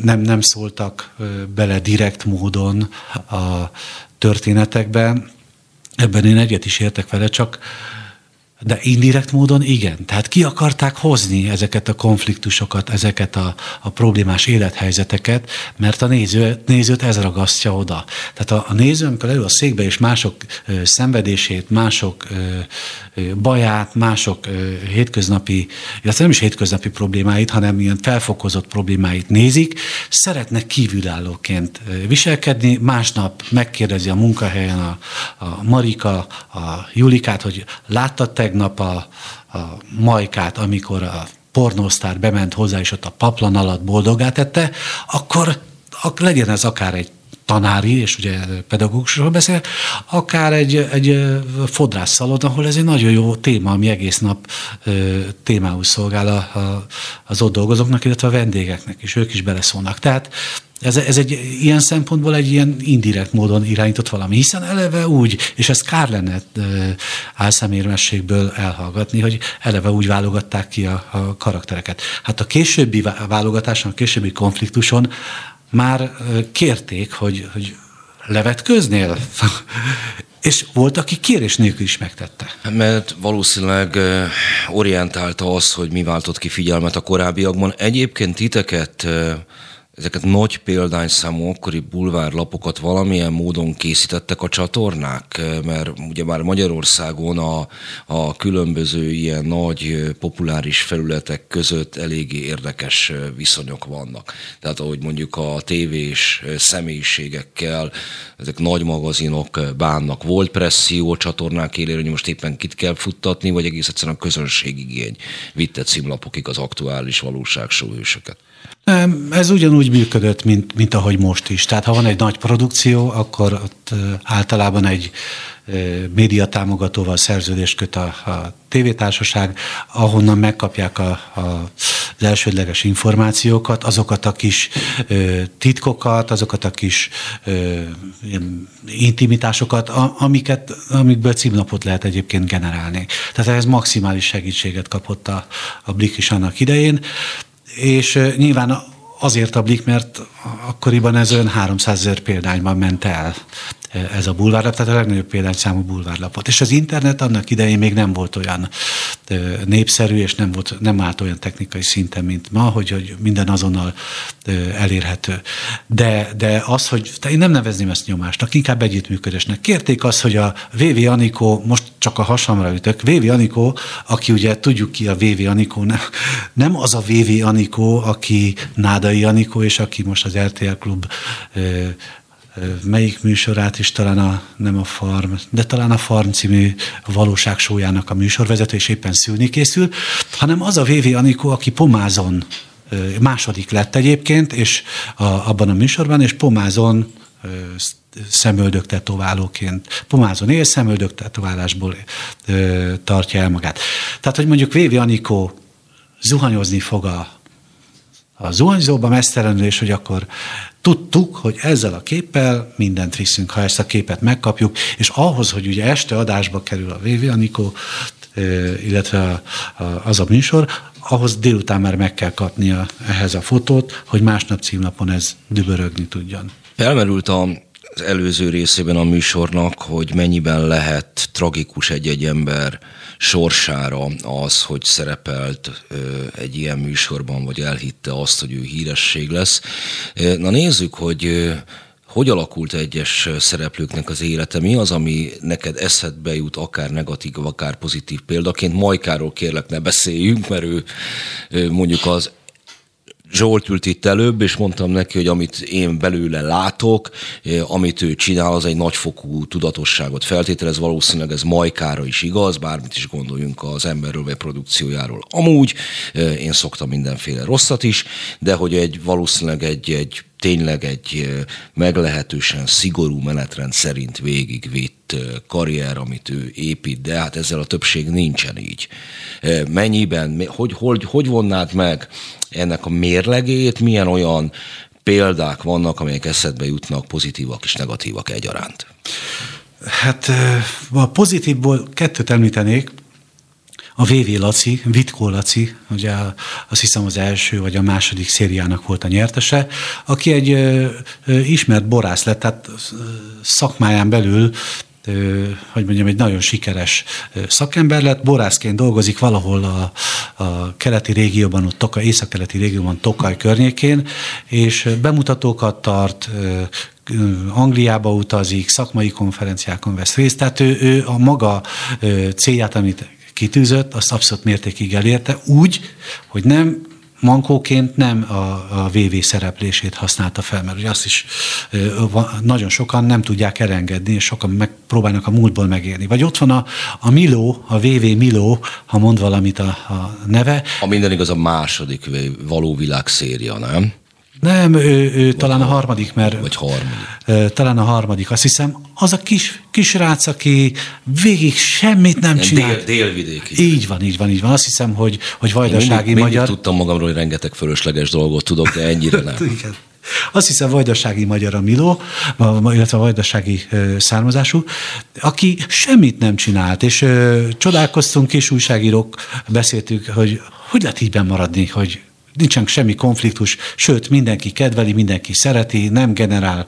nem, nem szóltak bele direkt módon a történetekbe. Ebben én egyet is értek vele, csak de indirekt módon igen. Tehát ki akarták hozni ezeket a konfliktusokat, ezeket a, a problémás élethelyzeteket, mert a néző, nézőt ez ragasztja oda. Tehát a, a néző, amikor elő a székbe és mások ö, szenvedését, mások ö, ö, baját, mások ö, hétköznapi, illetve nem is hétköznapi problémáit, hanem ilyen felfokozott problémáit nézik, szeretnek kívülállóként viselkedni, másnap megkérdezi a munkahelyen a, a Marika, a Julikát, hogy láttad tegnap a, a Majkát, amikor a pornósztár bement hozzá, és ott a paplan alatt boldogát tette, akkor, akkor legyen ez akár egy tanári, és ugye pedagógusról beszél, akár egy, egy fodrásszalon, ahol ez egy nagyon jó téma, ami egész nap témául szolgál a, a, az ott dolgozóknak, illetve a vendégeknek, és ők is beleszólnak. Tehát ez, ez egy ilyen szempontból egy ilyen indirekt módon irányított valami, hiszen eleve úgy, és ez kár lenne álszemérmességből elhallgatni, hogy eleve úgy válogatták ki a, a karaktereket. Hát a későbbi válogatáson, a későbbi konfliktuson már kérték, hogy, hogy levetköznél? És volt, aki kérés nélkül is megtette. Mert valószínűleg orientálta azt, hogy mi váltott ki figyelmet a korábbiakban. Egyébként titeket ezeket nagy példányszámú akkori bulvárlapokat valamilyen módon készítettek a csatornák? Mert ugye már Magyarországon a, a különböző ilyen nagy populáris felületek között eléggé érdekes viszonyok vannak. Tehát ahogy mondjuk a tévés személyiségekkel, ezek nagy magazinok bánnak. Volt presszió csatornák élére, hogy most éppen kit kell futtatni, vagy egész egyszerűen a közönségigény vitte címlapokig az aktuális valóságsóhősöket? Ez ugyanúgy működött, mint, mint ahogy most is. Tehát ha van egy nagy produkció, akkor ott általában egy média támogatóval szerződést köt a, a tévétársaság, ahonnan megkapják a, a, az elsődleges információkat, azokat a kis ö, titkokat, azokat a kis ö, intimitásokat, a, amiket, amikből címlapot lehet egyébként generálni. Tehát ez maximális segítséget kapott a, a Blik is annak idején és nyilván azért ablik, mert akkoriban ez olyan 300 ezer példányban ment el ez a bulvárlap, tehát a legnagyobb példányszámú bulvárlapot. És az internet annak idején még nem volt olyan népszerű, és nem, volt, nem állt olyan technikai szinten, mint ma, hogy, hogy minden azonnal elérhető. De, de az, hogy de én nem nevezném ezt nyomásnak, inkább együttműködésnek. Kérték azt, hogy a VV Anikó, most csak a hasamra ütök, VV Anikó, aki ugye tudjuk ki a VV Anikó, nem, nem az a VV Anikó, aki Nádai Anikó, és aki most az RTL Klub melyik műsorát is, talán a, nem a Farm, de talán a Farm című valóságsójának a műsorvezető, és éppen szülni készül, hanem az a VV Anikó, aki pomázon második lett egyébként, és a, abban a műsorban, és pomázon szemöldök tetoválóként, pomázon él, szemöldök tetoválásból tartja el magát. Tehát, hogy mondjuk Vévi Anikó zuhanyozni fog a, a zuhanyzóba mesztelenül, és hogy akkor tudtuk, hogy ezzel a képpel mindent viszünk, ha ezt a képet megkapjuk, és ahhoz, hogy ugye este adásba kerül a VV Anikó, illetve az a műsor, ahhoz délután már meg kell kapnia ehhez a fotót, hogy másnap címlapon ez dübörögni tudjon. Felmerült a az előző részében a műsornak, hogy mennyiben lehet tragikus egy-egy ember sorsára az, hogy szerepelt egy ilyen műsorban, vagy elhitte azt, hogy ő híresség lesz. Na nézzük, hogy hogy alakult egyes szereplőknek az élete? Mi az, ami neked eszedbe jut, akár negatív, akár pozitív példaként? Majkáról kérlek ne beszéljünk, mert ő mondjuk az Zsolt ült itt előbb, és mondtam neki, hogy amit én belőle látok, eh, amit ő csinál, az egy nagyfokú tudatosságot feltételez, valószínűleg ez Majkára is igaz, bármit is gondoljunk az emberről vagy produkciójáról. Amúgy eh, én szoktam mindenféle rosszat is, de hogy egy valószínűleg egy, egy tényleg egy eh, meglehetősen szigorú menetrend szerint végigvitt karrier, amit ő épít, de hát ezzel a többség nincsen így. Mennyiben, hogy, hogy, hogy vonnád meg ennek a mérlegét, milyen olyan példák vannak, amelyek eszedbe jutnak, pozitívak és negatívak egyaránt? Hát a pozitívból kettőt említenék. A VV Laci, Vitkó Laci, ugye azt hiszem az első vagy a második szériának volt a nyertese, aki egy ö, ö, ismert borász lett, tehát szakmáján belül hogy mondjam, egy nagyon sikeres szakember lett, borászként dolgozik valahol a, a keleti régióban, ott Toka, észak-keleti régióban, Tokaj környékén, és bemutatókat tart, Angliába utazik, szakmai konferenciákon vesz részt, tehát ő, ő a maga célját, amit kitűzött, azt abszolút mértékig elérte, úgy, hogy nem mankóként nem a, a VV szereplését használta fel, mert ugye azt is nagyon sokan nem tudják elengedni, és sokan megpróbálnak a múltból megélni. Vagy ott van a, a Miló, a VV Miló, ha mond valamit a, a neve. A minden igaz a második való világ széria, nem? Nem, ő, ő talán a harmadik, mert... Vagy harmadik. Talán a harmadik, azt hiszem. Az a kis, kis rác, aki végig semmit nem Ilyen csinál. Dél, délvidéki. Így van, így van, így van. Azt hiszem, hogy, hogy vajdasági mindig, magyar... Mindig tudtam magamról, hogy rengeteg fölösleges dolgot tudok, de ennyire nem. Igen. Azt hiszem vajdasági magyar a Miló, illetve a vajdasági származású, aki semmit nem csinált, és csodálkoztunk, és újságírók beszéltük, hogy hogy lehet így maradni, hogy nincsen semmi konfliktus, sőt, mindenki kedveli, mindenki szereti, nem generál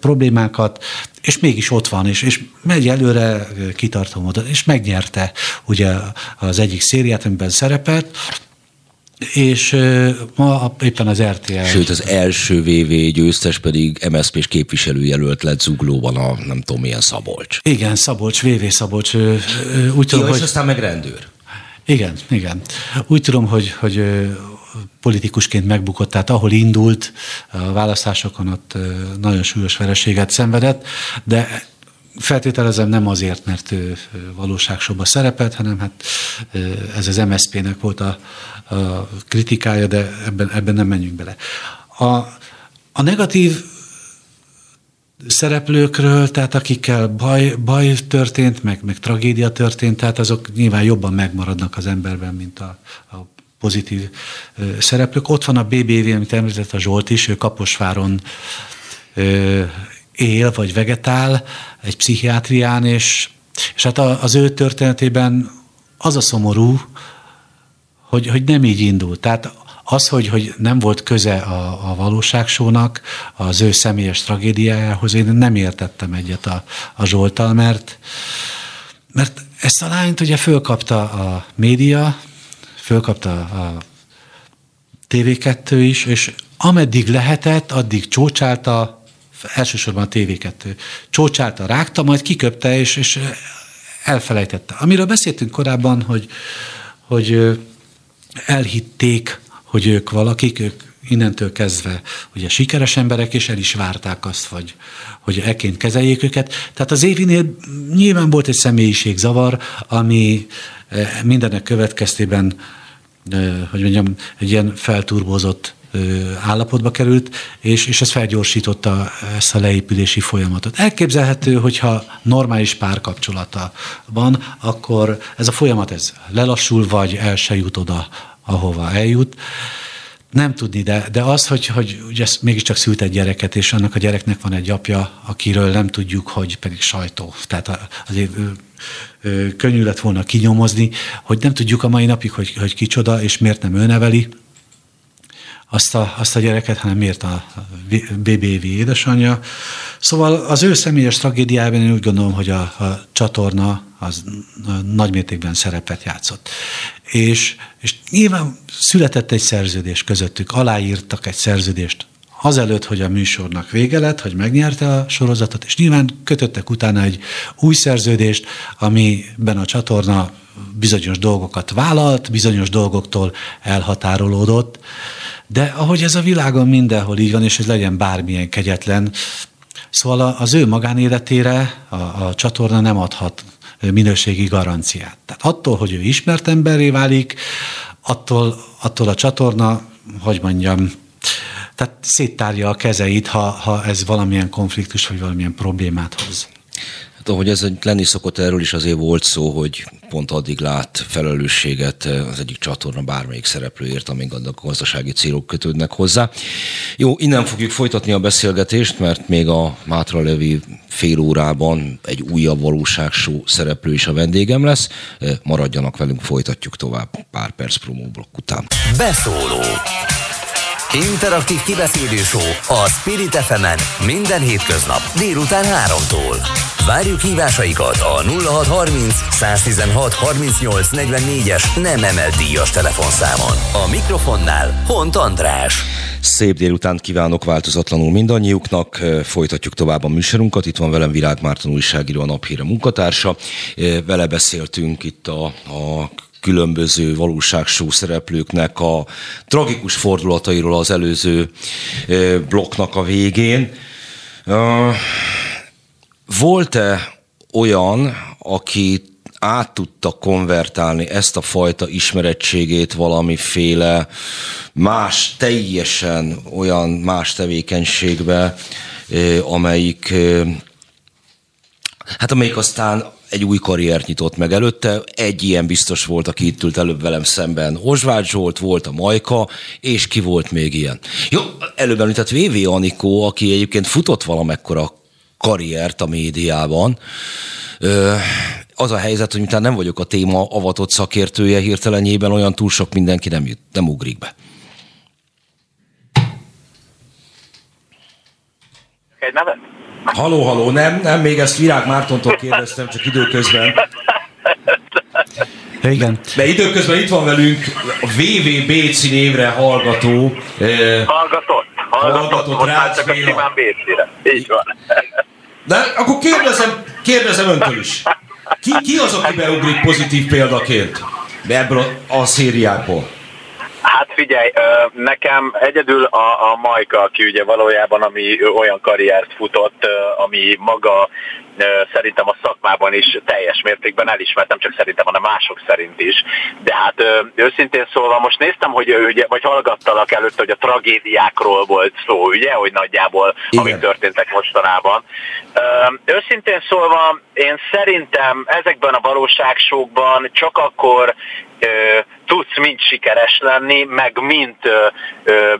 problémákat, és mégis ott van, és, és megy előre kitartó módon, és megnyerte ugye az egyik szériát, amiben szerepelt, és ma éppen az RTL. Sőt, az első VV győztes pedig MSZP-s képviselőjelölt lett zuglóban a nem tudom milyen Szabolcs. Igen, Szabolcs, VV Szabolcs. Úgy tudom, hogy... aztán meg rendőr. Igen, igen. Úgy tudom, hogy, hogy politikusként megbukott, tehát ahol indult a választásokon, ott nagyon súlyos vereséget szenvedett, de feltételezem nem azért, mert ő valóságsoba szerepelt, hanem hát ez az MSZP-nek volt a, a kritikája, de ebben, ebben nem menjünk bele. A, a negatív szereplőkről, tehát akikkel baj, baj történt, meg, meg tragédia történt, tehát azok nyilván jobban megmaradnak az emberben, mint a, a pozitív szereplők. Ott van a BBV, amit említett a Zsolt is, ő Kaposváron él, vagy vegetál egy pszichiátrián, és, és hát az ő történetében az a szomorú, hogy, hogy nem így indult. Tehát az, hogy, hogy nem volt köze a, a valóságsónak, az ő személyes tragédiájához, én nem értettem egyet a, a Zsoltal, mert, mert ezt a lányt ugye fölkapta a média, fölkapta a TV2 is, és ameddig lehetett, addig csócsálta, elsősorban a TV2, csócsálta, rágta, majd kiköpte, és, és elfelejtette. Amiről beszéltünk korábban, hogy, hogy elhitték, hogy ők valakik, ők innentől kezdve ugye sikeres emberek, és el is várták azt, hogy, hogy ekként kezeljék őket. Tehát az évinél nyilván volt egy személyiségzavar, ami mindenek következtében, hogy mondjam, egy ilyen felturbozott állapotba került, és, és ez felgyorsította ezt a leépülési folyamatot. Elképzelhető, hogyha normális párkapcsolata van, akkor ez a folyamat ez lelassul, vagy el se jut oda, ahova eljut. Nem tudni, de, de az, hogy, hogy ugye mégiscsak szült egy gyereket, és annak a gyereknek van egy apja, akiről nem tudjuk, hogy pedig sajtó. Tehát azért könnyű lett volna kinyomozni, hogy nem tudjuk a mai napig, hogy, hogy kicsoda, és miért nem ő neveli, azt a, azt a gyereket, hanem miért a BBV édesanyja. Szóval az ő személyes tragédiában én úgy gondolom, hogy a, a csatorna az nagy mértékben szerepet játszott. És, és nyilván született egy szerződés közöttük, aláírtak egy szerződést azelőtt, hogy a műsornak vége lett, hogy megnyerte a sorozatot, és nyilván kötöttek utána egy új szerződést, amiben a csatorna bizonyos dolgokat vállalt, bizonyos dolgoktól elhatárolódott, de ahogy ez a világon mindenhol így van, és ez legyen bármilyen kegyetlen, szóval az ő magánéletére a, a csatorna nem adhat minőségi garanciát. Tehát attól, hogy ő ismert emberré válik, attól, attól a csatorna, hogy mondjam, tehát széttárja a kezeit, ha, ha ez valamilyen konfliktus vagy valamilyen problémát hoz. Hát ahogy ez lenni szokott, erről is azért volt szó, hogy pont addig lát felelősséget az egyik csatorna bármelyik szereplőért, amíg a gazdasági célok kötődnek hozzá. Jó, innen fogjuk folytatni a beszélgetést, mert még a Mátra Levi fél órában egy újabb valóságsó szereplő is a vendégem lesz. Maradjanak velünk, folytatjuk tovább pár perc promóblokk után. Beszóló Interaktív kibeszélő a Spirit fm minden hétköznap délután 3-tól. Várjuk hívásaikat a 0630 116 38 44-es nem emelt díjas telefonszámon. A mikrofonnál Hont András. Szép délután kívánok változatlanul mindannyiuknak. Folytatjuk tovább a műsorunkat. Itt van velem Virág Márton újságíró, a naphíre munkatársa. Vele beszéltünk itt a, a különböző valóságsó szereplőknek a tragikus fordulatairól az előző blokknak a végén. Volt-e olyan, aki át tudta konvertálni ezt a fajta ismerettségét valamiféle más, teljesen olyan más tevékenységbe, amelyik hát amelyik aztán egy új karriert nyitott meg előtte. Egy ilyen biztos volt, aki itt ült előbb velem szemben. Osvágy Zsolt volt, a Majka, és ki volt még ilyen. Jó, előbb említett VV Anikó, aki egyébként futott valamekkora karriert a médiában. Az a helyzet, hogy miután nem vagyok a téma avatott szakértője hirtelenjében, olyan túl sok mindenki nem, jut, nem ugrik be. Egy nevet? Haló, haló, nem, nem, még ezt Virág Mártontól kérdeztem, csak időközben. Igen. De időközben itt van velünk a VVBC névre hallgató. Eh, hallgatott. Hallgatott, hallgatott Rácz csak a simán BC-re. Így van. De akkor kérdezem, kérdezem öntől is. Ki, ki az, aki beugrik pozitív példaként ebből a, a szériából? Hát figyelj, nekem egyedül a, a Majka, aki ugye valójában ami olyan karriert futott, ami maga szerintem a szakmában is teljes mértékben elismertem, csak szerintem a mások szerint is. De hát őszintén szólva most néztem, hogy ugye, vagy hallgattalak előtt, hogy a tragédiákról volt szó, ugye, hogy nagyjából Igen. amik történtek mostanában. Őszintén szólva, én szerintem ezekben a valóságsókban csak akkor tudsz mind sikeres lenni, meg mind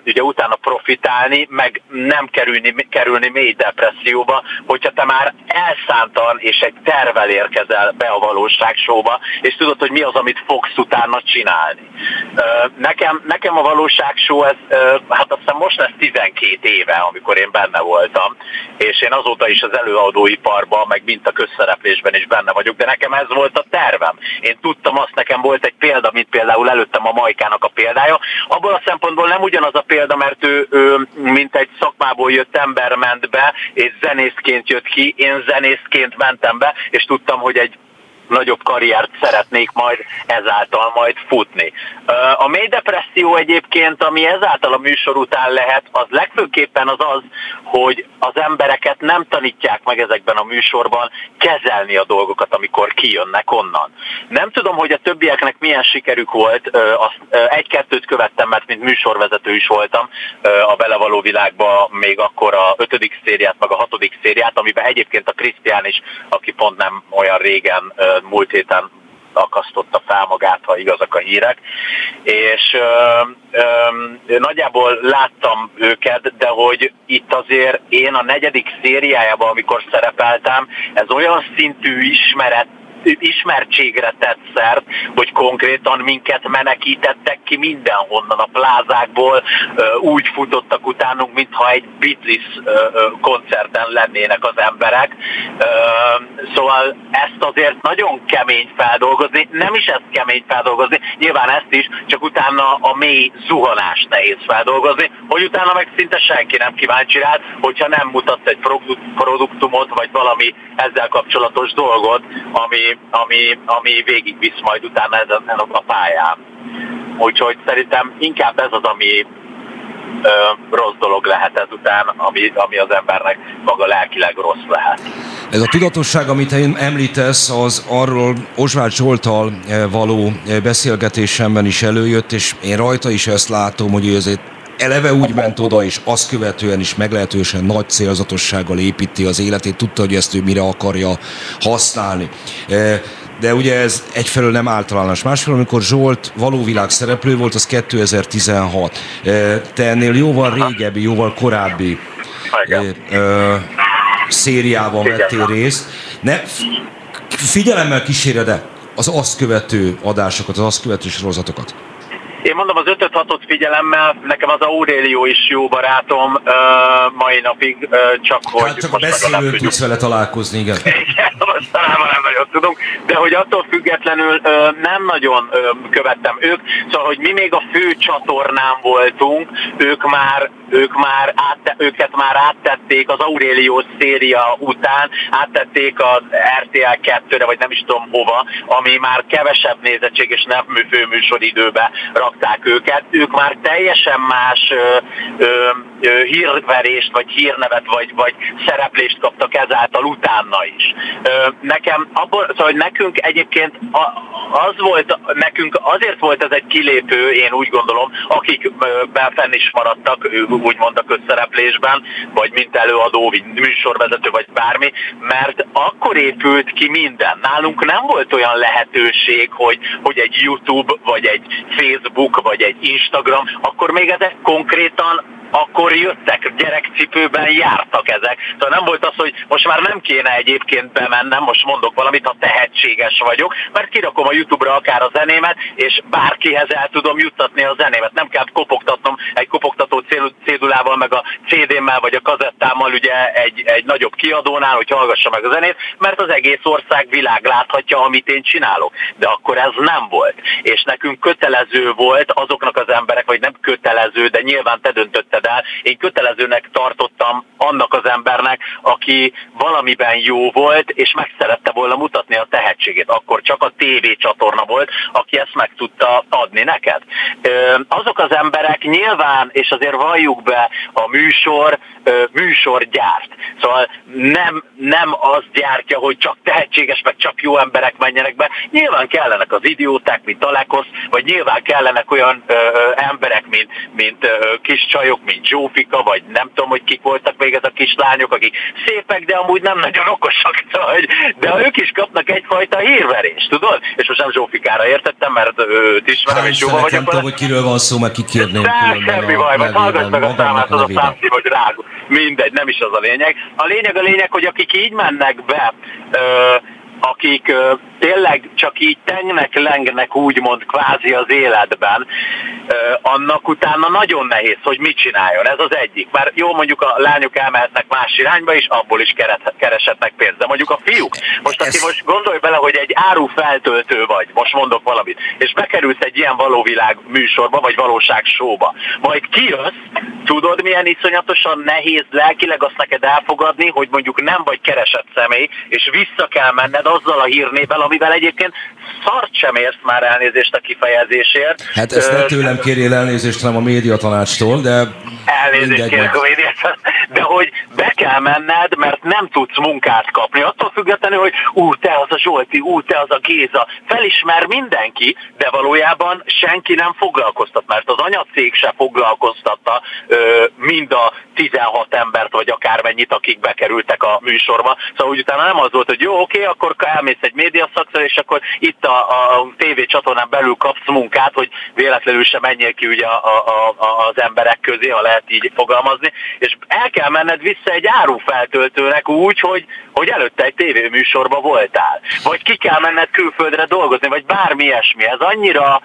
ugye utána profitálni, meg nem kerülni, kerülni mély depresszióba, hogyha te már elszántan és egy tervel érkezel be a valóságsóba, és tudod, hogy mi az, amit fogsz utána csinálni. Nekem, nekem a valóságsó, ez, hát azt hiszem most lesz 12 éve, amikor én benne voltam, és én azóta is az előadóiparban, meg mint a közszereplésben is benne vagyok, de nekem ez volt a tervem. Én tudtam azt, nekem volt egy példa, mint például például előttem a Majkának a példája. Abból a szempontból nem ugyanaz a példa, mert ő, ő mint egy szakmából jött ember ment be, és zenészként jött ki, én zenészként mentem be, és tudtam, hogy egy nagyobb karriert szeretnék majd ezáltal majd futni. A mély depresszió egyébként, ami ezáltal a műsor után lehet, az legfőképpen az az, hogy az embereket nem tanítják meg ezekben a műsorban kezelni a dolgokat, amikor kijönnek onnan. Nem tudom, hogy a többieknek milyen sikerük volt, egy-kettőt követtem, mert mint műsorvezető is voltam a belevaló világban még akkor a ötödik szériát, meg a hatodik szériát, amiben egyébként a Krisztián is, aki pont nem olyan régen múlt héten akasztotta fel magát, ha igazak a hírek, és ö, ö, nagyjából láttam őket, de hogy itt azért én a negyedik szériájában, amikor szerepeltem, ez olyan szintű ismeret ismertségre tett szert, hogy konkrétan minket menekítettek ki mindenhonnan a plázákból, úgy futottak utánunk, mintha egy Beatles koncerten lennének az emberek. Szóval ezt azért nagyon kemény feldolgozni, nem is ezt kemény feldolgozni, nyilván ezt is, csak utána a mély zuhanást nehéz feldolgozni, hogy utána meg szinte senki nem kíváncsi rád, hogyha nem mutatsz egy produktumot, vagy valami ezzel kapcsolatos dolgot, ami, ami, ami végigvisz majd utána ezen a pályán. Úgyhogy szerintem inkább ez az, ami ö, rossz dolog lehet ezután, ami, ami az embernek maga lelkileg rossz lehet. Ez a tudatosság, amit én említesz, az arról Osváld Zsoltal való beszélgetésemben is előjött, és én rajta is ezt látom, hogy ő ezért eleve úgy ment oda, és azt követően is meglehetősen nagy célzatossággal építi az életét, tudta, hogy ezt ő mire akarja használni. E, de ugye ez egyfelől nem általános. Másfelől, amikor Zsolt valóvilág szereplő volt, az 2016. E, te ennél jóval régebbi, jóval korábbi e, szériában vettél részt. Ne, figyelemmel kíséred-e az azt követő adásokat, az azt követő sorozatokat? Én mondom, az 5 6 figyelemmel, nekem az Aurelio is jó barátom uh, mai napig, uh, csak hogy... Hát csak a beszélőn tudsz vele találkozni, igen. igen, mostanában nem nagyon tudunk, de hogy attól függetlenül uh, nem nagyon uh, követtem ők, szóval, hogy mi még a fő csatornán voltunk, ők már ők már átte, őket már áttették az Aurelio széria után, áttették az RTL 2-re, vagy nem is tudom hova, ami már kevesebb nézettség és nem főműsoridőbe rakták őket. Ők már teljesen más ö, ö, ö, hírverést, vagy hírnevet, vagy, vagy szereplést kaptak ezáltal utána is. Ö, nekem abból, szóval nekünk egyébként az volt, nekünk azért volt ez egy kilépő, én úgy gondolom, akik fenn is maradtak, úgymond a közszereplésben, vagy mint előadó, vagy műsorvezető, vagy bármi, mert akkor épült ki minden. Nálunk nem volt olyan lehetőség, hogy, hogy egy YouTube, vagy egy Facebook, vagy egy Instagram, akkor még ezek konkrétan akkor jöttek, gyerekcipőben jártak ezek. Szóval nem volt az, hogy most már nem kéne egyébként bemennem, most mondok valamit, ha tehetséges vagyok, mert kirakom a YouTube-ra akár a zenémet, és bárkihez el tudom juttatni a zenémet. Nem kell kopogtatnom egy kopogtató cédulával, meg a CD-mmel vagy a kazettámmal ugye egy, egy nagyobb kiadónál, hogy hallgassa meg a zenét, mert az egész ország világ láthatja, amit én csinálok. De akkor ez nem volt. És nekünk kötelező volt azoknak az emberek, vagy nem kötelező, de nyilván te döntötted el, én kötelezőnek tartottam annak az embernek, aki valamiben jó volt, és meg szerette volna mutatni a tehetségét. Akkor csak a TV csatorna volt, aki ezt meg tudta adni neked. Azok az emberek nyilván, és azért valljuk be, a műsor műsor gyárt. Szóval nem, nem az gyártja, hogy csak tehetséges, meg csak jó emberek menjenek be. Nyilván kellenek az idióták, mint Alekosz, vagy nyilván kellenek olyan ö, ö, emberek, mint, mint ö, kis csajok, mint Zsófika, vagy nem tudom, hogy kik voltak még ez a kislányok, akik szépek, de amúgy nem nagyon okosak, szóval, de ők is kapnak egyfajta hírverést, tudod? És most nem Zsófikára értettem, mert őt ismerem, és jóval vagyok. Nem tudom, hogy kiről van szó, mert kikérném. Semmi baj, majd hallgass meg a számát, az a számszív, hogy rágó mindegy, nem is az a lényeg. A lényeg a lényeg, hogy akik így mennek be, ö, akik ö, tényleg csak így tengnek, lengnek úgymond kvázi az életben, annak utána nagyon nehéz, hogy mit csináljon. Ez az egyik. Mert jó, mondjuk a lányok elmehetnek más irányba, és abból is kereshetnek pénzt. De mondjuk a fiúk, most aki most gondolj bele, hogy egy áru feltöltő vagy, most mondok valamit, és bekerülsz egy ilyen valóvilág műsorba, vagy valóság showba, majd kijössz, tudod milyen iszonyatosan nehéz lelkileg azt neked elfogadni, hogy mondjuk nem vagy keresett személy, és vissza kell menned azzal a hírnével, amivel egyébként szart sem érsz már elnézést a kifejezésért. Hát ezt ne tőlem kérjél elnézést, hanem a médiatanácstól, de... Elnézést kérek a médiatanácstól, de hogy be kell menned, mert nem tudsz munkát kapni. Attól függetlenül, hogy ú, te az a Zsolti, ú, te az a Géza. Felismer mindenki, de valójában senki nem foglalkoztat, mert az anyacég se foglalkoztatta ö, mind a 16 embert, vagy akármennyit, akik bekerültek a műsorba. Szóval úgy utána nem az volt, hogy jó, oké, akkor elmész egy médiaszakra, és akkor itt a, a TV csatornán belül kapsz munkát, hogy véletlenül sem menjél ki ugye a, a, a, az emberek közé, ha lehet így fogalmazni, és el kell menned vissza egy árufeltöltőnek úgy, hogy, hogy előtte egy tévéműsorban voltál. Vagy ki kell menned külföldre dolgozni, vagy bármi ilyesmi. Ez annyira,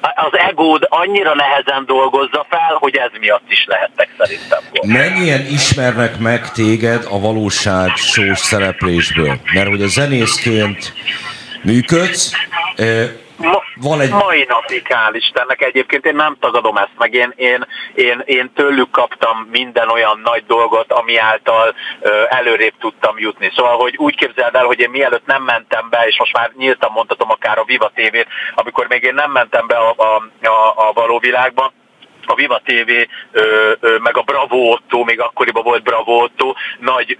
az egód annyira nehezen dolgozza fel, hogy ez miatt is lehettek szerintem. Mennyien ismernek meg téged a valóság sós szereplésből? Mert hogy a zenészként működsz, Ma, van egy... Mai napig, hál' Istennek. Egyébként én nem tagadom ezt, meg. Én, én, én, én tőlük kaptam minden olyan nagy dolgot, ami által ö, előrébb tudtam jutni. Szóval, hogy úgy képzeld el, hogy én mielőtt nem mentem be, és most már nyíltan mondhatom akár a Viva TV-t, amikor még én nem mentem be a, a, a, a való világba, a Viva TV, meg a Bravo Otto, még akkoriban volt Bravo Otto, nagy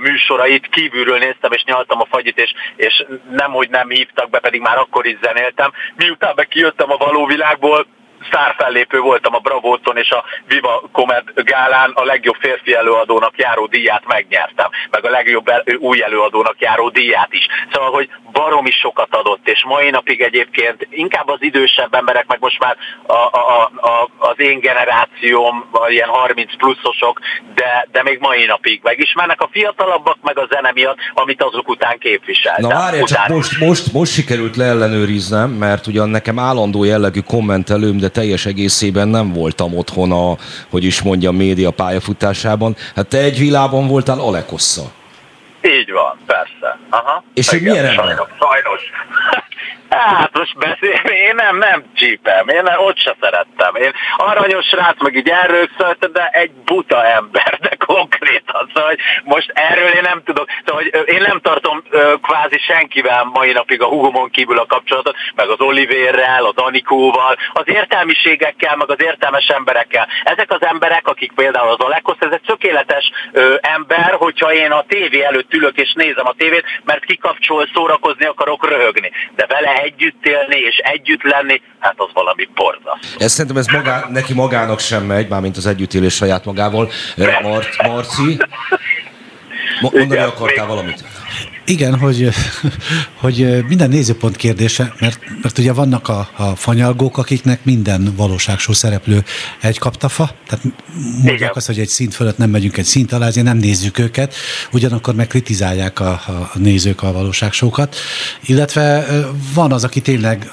műsorait kívülről néztem, és nyaltam a fagyit, és, és nem, hogy nem hívtak be, pedig már akkor is zenéltem. Miután be kijöttem a való világból, szárfellépő voltam a Bravóton és a Viva Comed gálán a legjobb férfi előadónak járó díját megnyertem, meg a legjobb új előadónak járó díját is. Szóval, hogy baromi sokat adott, és mai napig egyébként inkább az idősebb emberek, meg most már a, a, a, az én generációm, ilyen 30 pluszosok, de, de még mai napig megismernek a fiatalabbak, meg a zene miatt, amit azok után képvisel. Na várj, csak most, most, most sikerült leellenőriznem, mert ugyan nekem állandó jellegű kommentelőm, de teljes egészében nem voltam otthon a, hogy is mondjam, média pályafutásában. Hát te egy világban voltál Alekossa. Így van, persze. Aha. És hogy milyen ember? Sajnos. sajnos. Hát most beszélni, én nem, nem csípem, én nem, ott se szerettem. Én aranyos rác, meg így elrögszöltem, de egy buta ember, de konkrétan. Szóval, hogy most erről én nem tudok, szóval, hogy én nem tartom kvázi senkivel mai napig a hugomon kívül a kapcsolatot, meg az Olivérrel, az Anikóval, az értelmiségekkel, meg az értelmes emberekkel. Ezek az emberek, akik például az Alekosz, ez egy tökéletes ö, ember, hogyha én a tévé előtt ülök és nézem a tévét, mert kikapcsol, szórakozni akarok, röhögni. De vele együtt élni és együtt lenni, hát az valami borzasztó. Ez szerintem ez magá, neki magának sem megy, mármint az együttélés saját magával. Mar- Marci, mondani akartál valamit? Igen, hogy, hogy minden nézőpont kérdése, mert, mert ugye vannak a, a fanyalgók, akiknek minden valóságsó szereplő egy kaptafa, tehát mondják azt, hogy egy szint fölött nem megyünk egy szint alá, ezért nem nézzük őket, ugyanakkor meg kritizálják a, a nézők a valóságsókat, illetve van az, aki tényleg,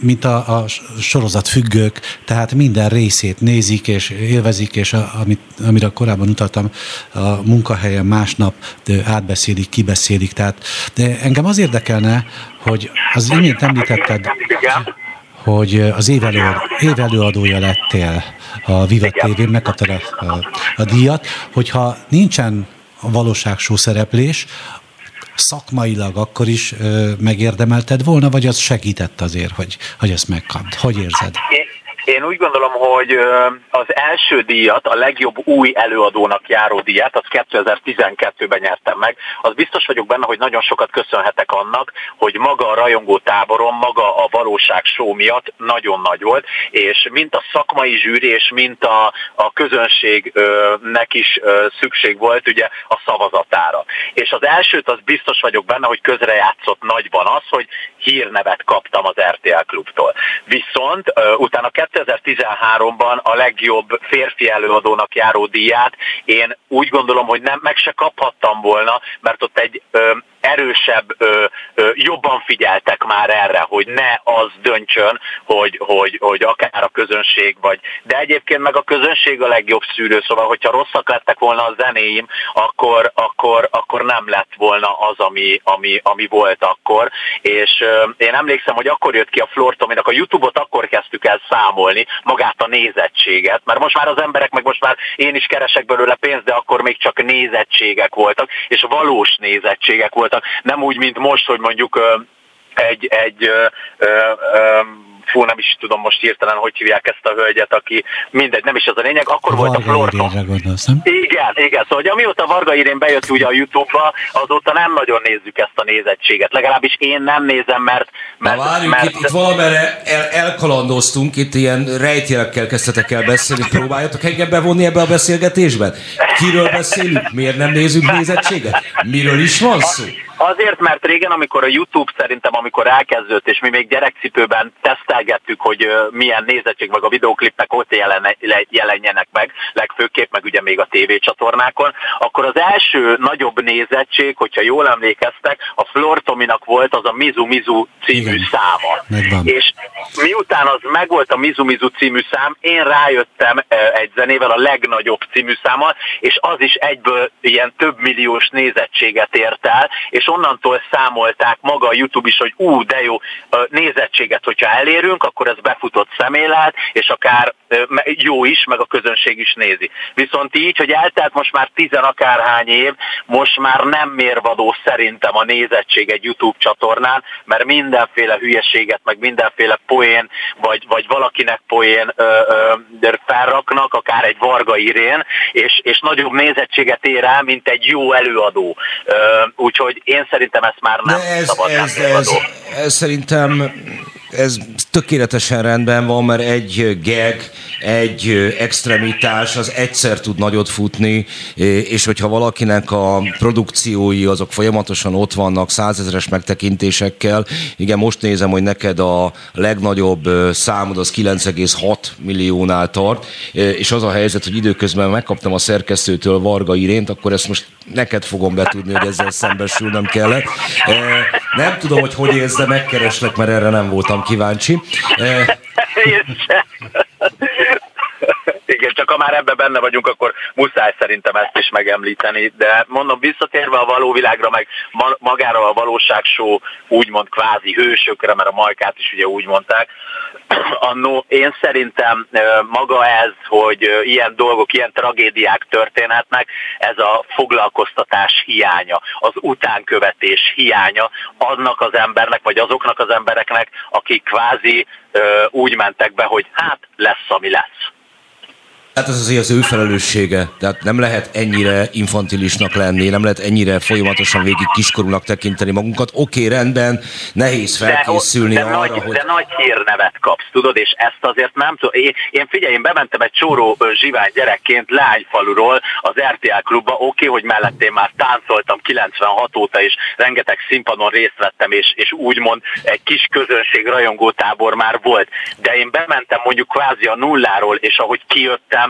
mint a, a sorozat függők, tehát minden részét nézik és élvezik, és a, amit, amire korábban utaltam, a munkahelyen másnap átbeszélik, kibeszélik, tehát de engem az érdekelne, hogy az imént említetted, hogy az évelő, évelőadója lettél a Viva TV-n, megkaptad a, a, a díjat, hogyha nincsen valóságsó szereplés, szakmailag akkor is ö, megérdemelted volna, vagy az segített azért, hogy, hogy ezt megkapd? Hogy érzed? Én úgy gondolom, hogy az első díjat, a legjobb új előadónak járó díjat, az 2012-ben nyertem meg. Az biztos vagyok benne, hogy nagyon sokat köszönhetek annak, hogy maga a rajongó táborom, maga a valóság show miatt nagyon nagy volt, és mint a szakmai zsűri, és mint a, a közönségnek is szükség volt ugye a szavazatára. És az elsőt az biztos vagyok benne, hogy közrejátszott nagyban az, hogy hírnevet kaptam az RTL klubtól. Viszont utána 2013-ban a legjobb férfi előadónak járó díját. Én úgy gondolom, hogy nem meg se kaphattam volna, mert ott egy ö, erősebb, ö, ö, jobban figyeltek már erre, hogy ne az döntsön, hogy, hogy, hogy akár a közönség vagy. De egyébként meg a közönség a legjobb szűrő, szóval hogyha rosszak lettek volna a zenéim, akkor, akkor, akkor nem lett volna az, ami, ami, ami volt akkor. És ö, én emlékszem, hogy akkor jött ki a Flortominak, a Youtube-ot akkor kezdtük el számolni, magát a nézettséget, mert most már az emberek, meg most már én is keresek belőle pénzt, de akkor még csak nézettségek voltak, és valós nézettségek voltak voltak, nem úgy, mint most, hogy mondjuk egy, egy ö, ö, fú, nem is tudom most hirtelen, hogy hívják ezt a hölgyet, aki mindegy, nem is az a lényeg, akkor Varga volt a Florton. Igen, igen, szóval hogy amióta Varga Irén bejött ugye a Youtube-ba, azóta nem nagyon nézzük ezt a nézettséget. Legalábbis én nem nézem, mert... mert, Na várjuk, mert, itt, itt valamire el, elkalandoztunk, itt ilyen rejtélekkel kezdtetek el beszélni, próbáljatok engem bevonni ebbe a beszélgetésben? Kiről beszélünk? Miért nem nézünk nézettséget? Miről is van szó? Azért, mert régen, amikor a YouTube szerintem, amikor elkezdődött, és mi még gyerekcipőben tesztelgettük, hogy milyen nézettség, meg a videóklipnek ott jelen, jelenjenek meg, legfőképp, meg ugye még a tévécsatornákon, akkor az első nagyobb nézettség, hogyha jól emlékeztek, a Flor Tominak volt az a Mizu Mizu című Igen. száma. Megvan. És miután az megvolt a Mizu Mizu című szám, én rájöttem egy zenével a legnagyobb című számmal, és az is egyből ilyen több milliós nézettséget ért el, és onnantól számolták maga a YouTube is, hogy ú, de jó nézettséget, hogyha elérünk, akkor ez befutott személet, és akár jó is, meg a közönség is nézi. Viszont így, hogy eltelt most már tizen akárhány év, most már nem mérvadó szerintem a nézettség egy YouTube csatornán, mert mindenféle hülyeséget, meg mindenféle poén, vagy, vagy valakinek poén ö, ö, felraknak, akár egy Varga Irén, és, és nagyobb nézettséget ér el, mint egy jó előadó. Ö, úgyhogy én szerintem ezt már nem ez, szabad ez, nem ez, ez szerintem ez tökéletesen rendben van, mert egy geg, egy extremitás az egyszer tud nagyot futni, és hogyha valakinek a produkciói azok folyamatosan ott vannak százezeres megtekintésekkel, igen, most nézem, hogy neked a legnagyobb számod az 9,6 milliónál tart, és az a helyzet, hogy időközben megkaptam a szerkesztőtől Varga Irént, akkor ezt most neked fogom betudni, hogy ezzel szembesülnem kellett. Nem tudom, hogy hogy érsz, de megkereslek, mert erre nem voltam kíváncsi. Igen, csak ha már ebben benne vagyunk, akkor muszáj szerintem ezt is megemlíteni. De mondom, visszatérve a való világra, meg magára a valóságsó úgymond kvázi hősökre, mert a majkát is ugye úgy mondták, annó én szerintem maga ez, hogy ilyen dolgok, ilyen tragédiák történhetnek, ez a foglalkoztatás hiánya, az utánkövetés hiánya annak az embernek, vagy azoknak az embereknek, akik kvázi úgy mentek be, hogy hát lesz, ami lesz. Hát ez azért az ő felelőssége. Tehát nem lehet ennyire infantilisnak lenni, nem lehet ennyire folyamatosan végig kiskorúnak tekinteni magunkat. Oké, okay, rendben, nehéz felkészülni de, de arra, nagy, hogy... De nagy hírnevet kapsz, tudod, és ezt azért nem tudom. Én, én figyelj, én bementem egy csóró zsivány gyerekként Lányfaluról az RTL klubba, oké, okay, hogy mellett én már táncoltam 96 óta, és rengeteg színpadon részt vettem, és, és úgymond egy kis közönség rajongó tábor már volt. De én bementem mondjuk kvázi a nulláról, és ahogy kijöttem,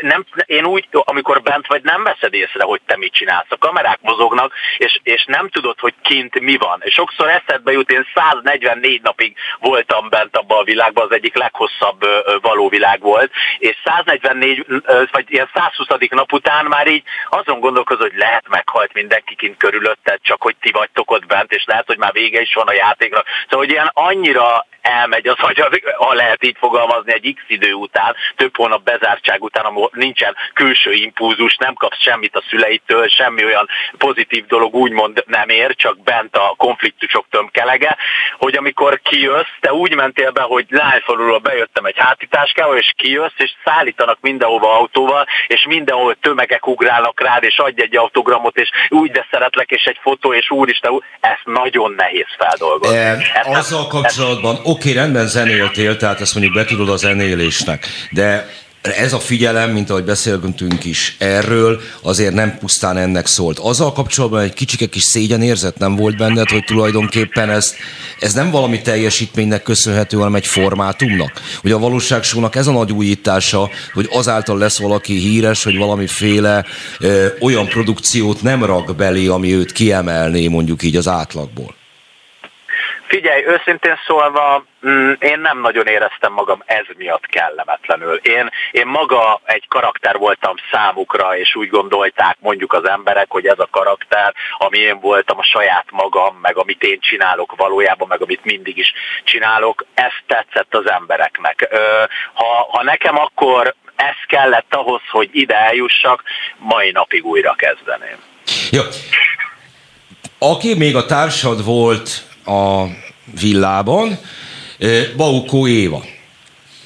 nem, én úgy, amikor bent vagy, nem veszed észre, hogy te mit csinálsz. A kamerák mozognak, és, és nem tudod, hogy kint mi van. Sokszor eszedbe jut, én 144 napig voltam bent abban a világban, az egyik leghosszabb való világ volt, és 144, vagy ilyen 120. nap után már így azon gondolkozol, hogy lehet meghalt mindenki kint körülötted, csak hogy ti vagytok ott bent, és lehet, hogy már vége is van a játéknak. Szóval, hogy ilyen annyira elmegy az hogy ha lehet így fogalmazni, egy x idő után, több hónap bezártság után, ahol nincsen külső impulzus, nem kapsz semmit a szüleitől, semmi olyan pozitív dolog úgymond nem ér, csak bent a konfliktusok tömkelege, hogy amikor kijössz, te úgy mentél be, hogy lányfalulról bejöttem egy hátításkával, és kijössz, és szállítanak mindenhova autóval, és mindenhol tömegek ugrálnak rád, és adj egy autogramot, és úgy de szeretlek, és egy fotó, és úristen, ezt nagyon nehéz feldolgozni. E, azzal kapcsolatban, oké, rendben zenéltél, tehát ezt mondjuk betudod a zenélésnek, de ez a figyelem, mint ahogy beszélgetünk is erről, azért nem pusztán ennek szólt. Azzal kapcsolatban egy kicsike kis szégyenérzet nem volt benned, hogy tulajdonképpen ez, ez nem valami teljesítménynek köszönhető, hanem egy formátumnak. Hogy a valóságsónak ez a nagy újítása, hogy azáltal lesz valaki híres, hogy valamiféle ö, olyan produkciót nem rak belé, ami őt kiemelné mondjuk így az átlagból. Figyelj, őszintén szólva, mm, én nem nagyon éreztem magam ez miatt kellemetlenül. Én, én maga egy karakter voltam számukra, és úgy gondolták mondjuk az emberek, hogy ez a karakter, ami én voltam, a saját magam, meg amit én csinálok valójában, meg amit mindig is csinálok, ez tetszett az embereknek. Ha, ha nekem akkor ez kellett ahhoz, hogy ide eljussak, mai napig újra kezdeném. Jó. Aki még a társad volt a villában, Baukó Éva.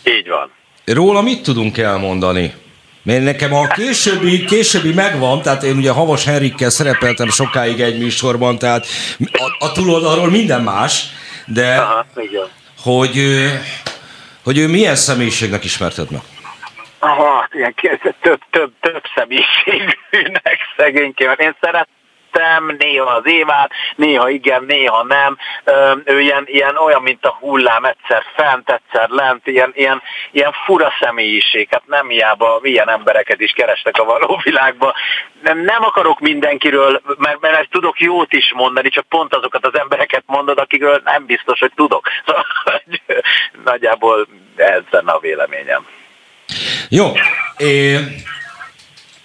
Így van. Róla mit tudunk elmondani? Mert nekem a későbbi, későbbi megvan, tehát én ugye Havas Henrikkel szerepeltem sokáig egy műsorban, tehát a, a túloldalról minden más, de Aha, hogy, hogy ő milyen személyiségnek ismerted meg? Aha, ilyen több, több, több személyiségűnek szegényként. Én szeret, szerettem, néha az évát, néha igen, néha nem. Ő ilyen, ilyen olyan, mint a hullám, egyszer fent, egyszer lent, ilyen, ilyen, ilyen fura személyiség. Hát nem hiába milyen embereket is kerestek a való világban. Nem, nem akarok mindenkiről, mert, mert tudok jót is mondani, csak pont azokat az embereket mondod, akikről nem biztos, hogy tudok. Szóval, nagyjából ez lenne a véleményem. Jó. É,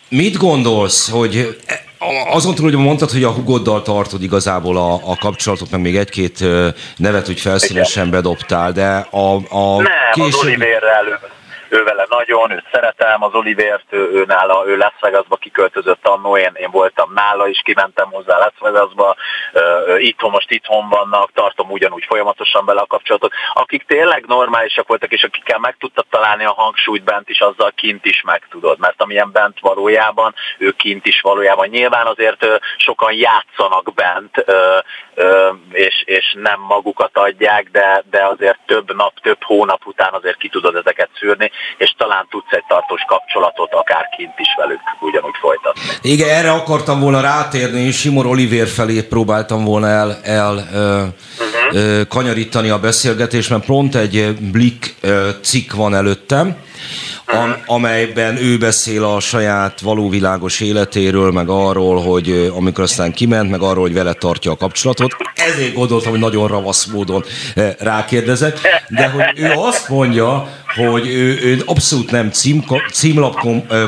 mit gondolsz, hogy azon túl, hogy mondtad, hogy a hugoddal tartod igazából a, a kapcsolatot, meg még egy-két nevet úgy felszínesen bedobtál, de a, a Nem, később... az Oliverrel ő vele nagyon, őt szeretem, az Olivért, ő, ő nála, ő Las Vegasba kiköltözött annó, én, én voltam nála is, kimentem hozzá Las Vegasba, itthon most itthon vannak, tartom ugyanúgy folyamatosan bele a kapcsolatot. Akik tényleg normálisak voltak, és akikkel meg tudtad találni a hangsúlyt bent is, azzal kint is meg tudod, mert amilyen bent valójában, ő kint is valójában. Nyilván azért sokan játszanak bent, és, és nem magukat adják, de, de azért több nap, több hónap után azért ki tudod ezeket szűrni, és talán tudsz egy tartós kapcsolatot akár kint is velük ugyanúgy folytatni. Igen, erre akartam volna rátérni, és Simor Oliver felé próbáltam volna el, el ö, uh-huh. ö, kanyarítani a beszélgetést, mert pont egy Blick ö, cikk van előttem, am, amelyben ő beszél a saját valóvilágos életéről, meg arról, hogy amikor aztán kiment, meg arról, hogy vele tartja a kapcsolatot. Ezért gondoltam, hogy nagyon ravasz módon rákérdezek, de hogy ő azt mondja, hogy ő, ő abszolút nem cím,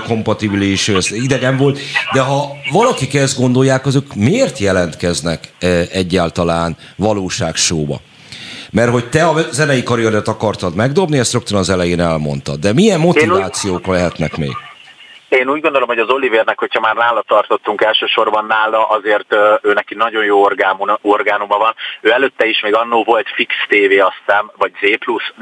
kompatibilis, idegen volt, de ha valakik ezt gondolják, azok miért jelentkeznek egyáltalán valóságsóba? Mert hogy te a zenei karrieret akartad megdobni, ezt rögtön az elején elmondtad. De milyen motivációk lehetnek még? Én úgy gondolom, hogy az Olivernek, hogyha már nála tartottunk elsősorban nála, azért ő neki nagyon jó orgánuma van. Ő előtte is még annó volt Fix TV, azt hiszem, vagy Z+,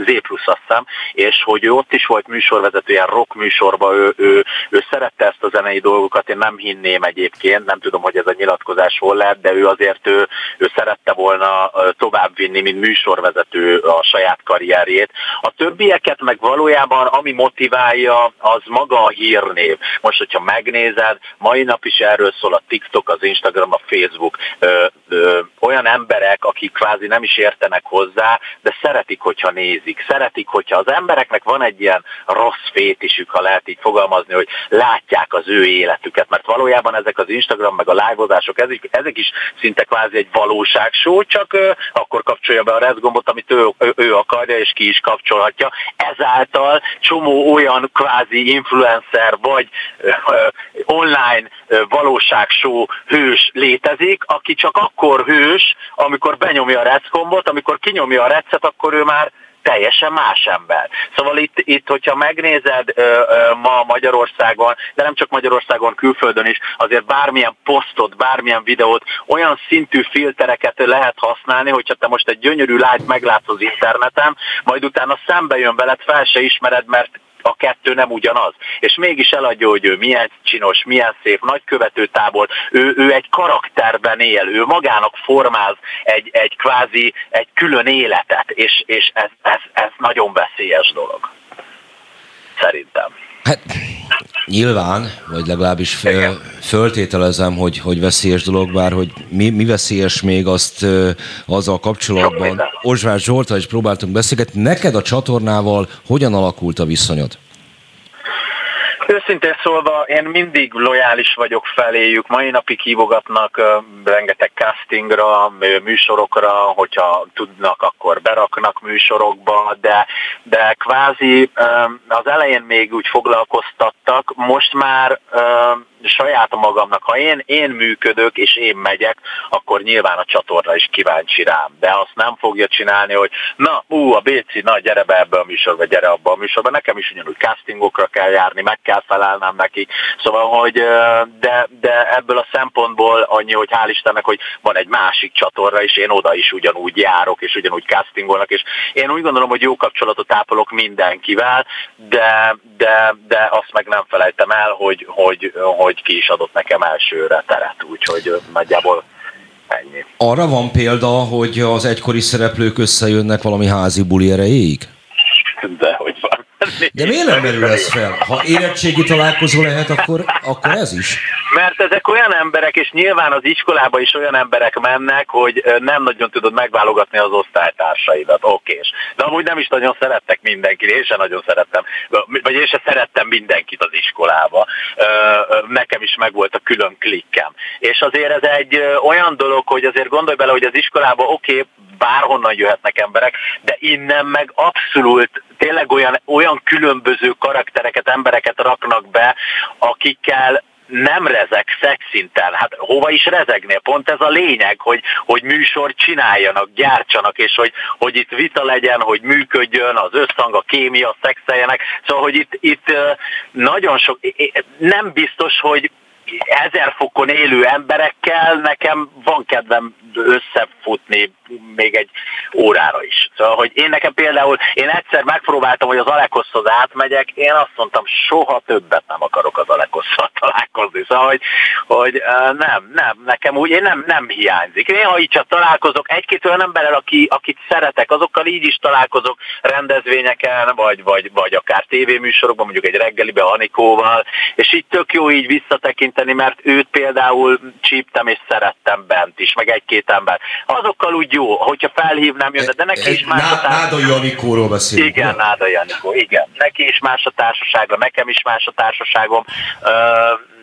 Z+, azt hiszem, és hogy ő ott is volt műsorvezető, ilyen rock műsorban, ő, ő, ő szerette ezt a zenei dolgokat, én nem hinném egyébként, nem tudom, hogy ez a nyilatkozás hol lehet, de ő azért ő, ő szerette volna továbbvinni, mint műsorvezető a saját karrierjét. A többieket meg valójában, ami motiválja, az maga a hírnév. Most, hogyha megnézed, mai nap is erről szól a TikTok, az Instagram, a Facebook. Ö, ö, olyan emberek, akik kvázi nem is értenek hozzá, de szeretik, hogyha nézik. Szeretik, hogyha az embereknek van egy ilyen rossz fétisük, ha lehet így fogalmazni, hogy látják az ő életüket, mert valójában ezek az Instagram meg a live-ozások, ezek, ezek is szinte kvázi egy valóságsó, csak ö, akkor kapcsolja be a rezgombot, amit ő, ő, ő akarja, és ki is kapcsolhatja. Ezáltal csomó olyan kvázi influencer vagy ö, online valóságsó hős létezik, aki csak akkor hős, amikor benyomja a reckombot, amikor kinyomja a recet, akkor ő már teljesen más ember. Szóval itt, itt hogyha megnézed ö, ö, ma Magyarországon, de nem csak Magyarországon, külföldön is, azért bármilyen posztot, bármilyen videót, olyan szintű filtereket lehet használni, hogyha te most egy gyönyörű lányt meglátsz az interneten, majd utána szembe jön veled, fel se ismered, mert a kettő nem ugyanaz. És mégis eladja, hogy ő milyen csinos, milyen szép, nagykövető tábor, ő, ő egy karakterben él, ő magának formáz egy, egy kvázi, egy külön életet, és, és ez, ez, ez nagyon veszélyes dolog. Szerintem. Hát nyilván, vagy legalábbis föl, föltételezem, hogy, hogy veszélyes dolog, bár hogy mi, mi veszélyes még azt azzal kapcsolatban. Ozsvár Zsoltal is próbáltunk beszélgetni. Neked a csatornával hogyan alakult a viszonyod? Őszintén szólva, én mindig lojális vagyok feléjük. Mai napig hívogatnak rengeteg castingra, műsorokra, hogyha tudnak, akkor beraknak műsorokba, de, de kvázi az elején még úgy foglalkoztattak, most már saját magamnak, ha én, én működök és én megyek, akkor nyilván a csatorna is kíváncsi rám. De azt nem fogja csinálni, hogy na, ú, a Béci, na, gyere be ebbe a műsorba, gyere abba a műsorba. Nekem is ugyanúgy castingokra kell járni, meg kell felelnem neki. Szóval, hogy de, de ebből a szempontból annyi, hogy hál' Istennek, hogy van egy másik csatorna, és én oda is ugyanúgy járok, és ugyanúgy castingolnak, és én úgy gondolom, hogy jó kapcsolatot ápolok mindenkivel, de, de, de azt meg nem felejtem el, hogy, hogy, hogy hogy ki is adott nekem elsőre teret, úgyhogy nagyjából ennyi. Arra van példa, hogy az egykori szereplők összejönnek valami házi buli erejéig? De van. De miért nem merül ez fel? Ha érettségi találkozó lehet, akkor, akkor ez is? Mert ezek olyan emberek, és nyilván az iskolába is olyan emberek mennek, hogy nem nagyon tudod megválogatni az osztálytársaidat, okés. De amúgy nem is nagyon szerettek mindenkit, én sem nagyon szerettem, vagy én sem szerettem mindenkit az iskolába. Nekem is megvolt a külön klikkem. És azért ez egy olyan dolog, hogy azért gondolj bele, hogy az iskolába oké, okay, bárhonnan jöhetnek emberek, de innen meg abszolút tényleg olyan, olyan különböző karaktereket, embereket raknak be, akikkel nem rezeg szexinten. Hát hova is rezegnél? Pont ez a lényeg, hogy, hogy műsor csináljanak, gyártsanak, és hogy, hogy itt vita legyen, hogy működjön, az összhang, a kémia, szexeljenek. Szóval, hogy itt, itt nagyon sok, nem biztos, hogy ezer fokon élő emberekkel nekem van kedvem összefutni még egy órára is. Szóval, hogy én nekem például, én egyszer megpróbáltam, hogy az Alekoszhoz átmegyek, én azt mondtam, soha többet nem akarok az Alekosszal találkozni. Szóval, hogy, hogy nem, nem, nekem úgy, én nem, nem hiányzik. Én, ha így csak találkozok egy-két olyan emberrel, aki, akit szeretek, azokkal így is találkozok rendezvényeken, vagy, vagy, vagy akár tévéműsorokban, mondjuk egy reggelibe Anikóval, és így tök jó így visszatekinteni, mert őt például csíptem és szerettem bent is, meg egy-két ember. Azokkal úgy jó, hogyha felhívnám jönne, de neki is más a társasága. Náda Janikóról beszélünk. Igen, Náda Janikó, igen. Neki is más a társasága, nekem is más a társaságom. Uh,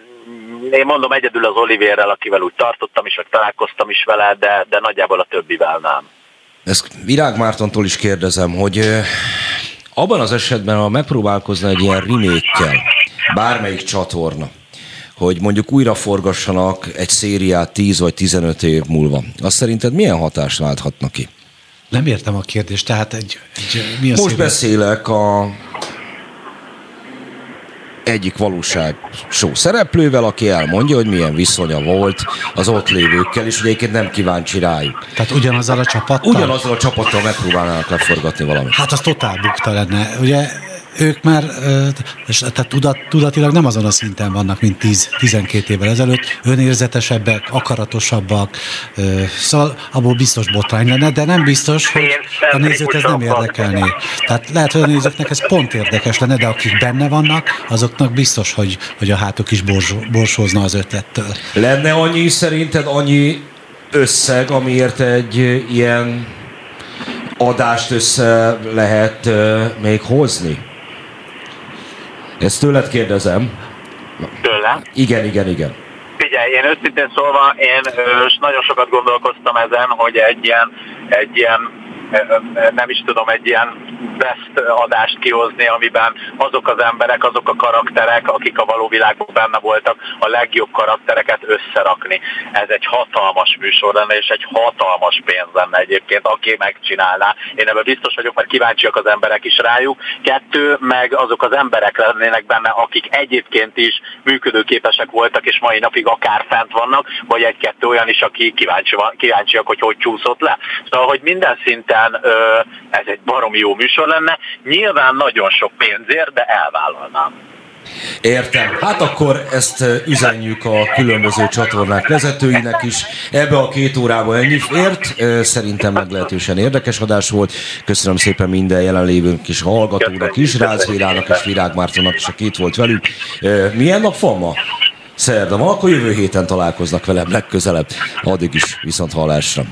én mondom egyedül az Olivérrel, akivel úgy tartottam is, vagy találkoztam is vele, de, de nagyjából a többivel nem. Ezt Virág Mártontól is kérdezem, hogy abban az esetben, ha megpróbálkozna egy ilyen remake bármelyik csatorna, hogy mondjuk újra forgassanak egy szériát 10 vagy 15 év múlva. Azt szerinted milyen hatást válthatnak ki? Nem értem a kérdést, tehát egy, egy mi a Most szépen? beszélek a egyik valóság show szereplővel, aki elmondja, hogy milyen viszonya volt az ott lévőkkel, és ugye egyébként nem kíváncsi rájuk. Tehát ugyanazzal a csapattal? Ugyanazzal a csapattal megpróbálnának leforgatni valamit. Hát az totál bukta lenne. Ugye ők már tehát tudat, tudatilag nem azon a szinten vannak, mint 10-12 évvel ezelőtt, önérzetesebbek, akaratosabbak, szóval abból biztos botrány lenne, de nem biztos, hogy a nézőt ez nem érdekelné. Tehát lehet, hogy a nézőknek ez pont érdekes lenne, de akik benne vannak, azoknak biztos, hogy, hogy a hátuk is borsózna az ötlettől. Lenne annyi szerinted annyi összeg, amiért egy ilyen adást össze lehet még hozni? Ezt tőled kérdezem. Tőlem? Igen, igen, igen. Figyelj, én őszintén szólva, én nagyon sokat gondolkoztam ezen, hogy egy ilyen, egy ilyen nem is tudom, egy ilyen best adást kihozni, amiben azok az emberek, azok a karakterek, akik a való világban benne voltak, a legjobb karaktereket összerakni. Ez egy hatalmas műsor lenne, és egy hatalmas pénz lenne egyébként, aki megcsinálná. Én ebben biztos vagyok, mert kíváncsiak az emberek is rájuk. Kettő, meg azok az emberek lennének benne, akik egyébként is működőképesek voltak, és mai napig akár fent vannak, vagy egy-kettő olyan is, aki kíváncsi, kíváncsiak, hogy hogy csúszott le. Szóval, hogy minden szinten ez egy baromi jó műsor lenne. Nyilván nagyon sok pénzért, de elvállalnám. Értem. Hát akkor ezt üzenjük a különböző csatornák vezetőinek is. Ebbe a két órába ennyi ért. Szerintem meglehetősen érdekes adás volt. Köszönöm szépen minden jelenlévőnk és hallgatónak is, Rácz Vérának és Virág Mártonnak is, aki itt volt velük. Milyen nap van ma? Szerda van, akkor jövő héten találkoznak velem legközelebb. Addig is viszont hallásra.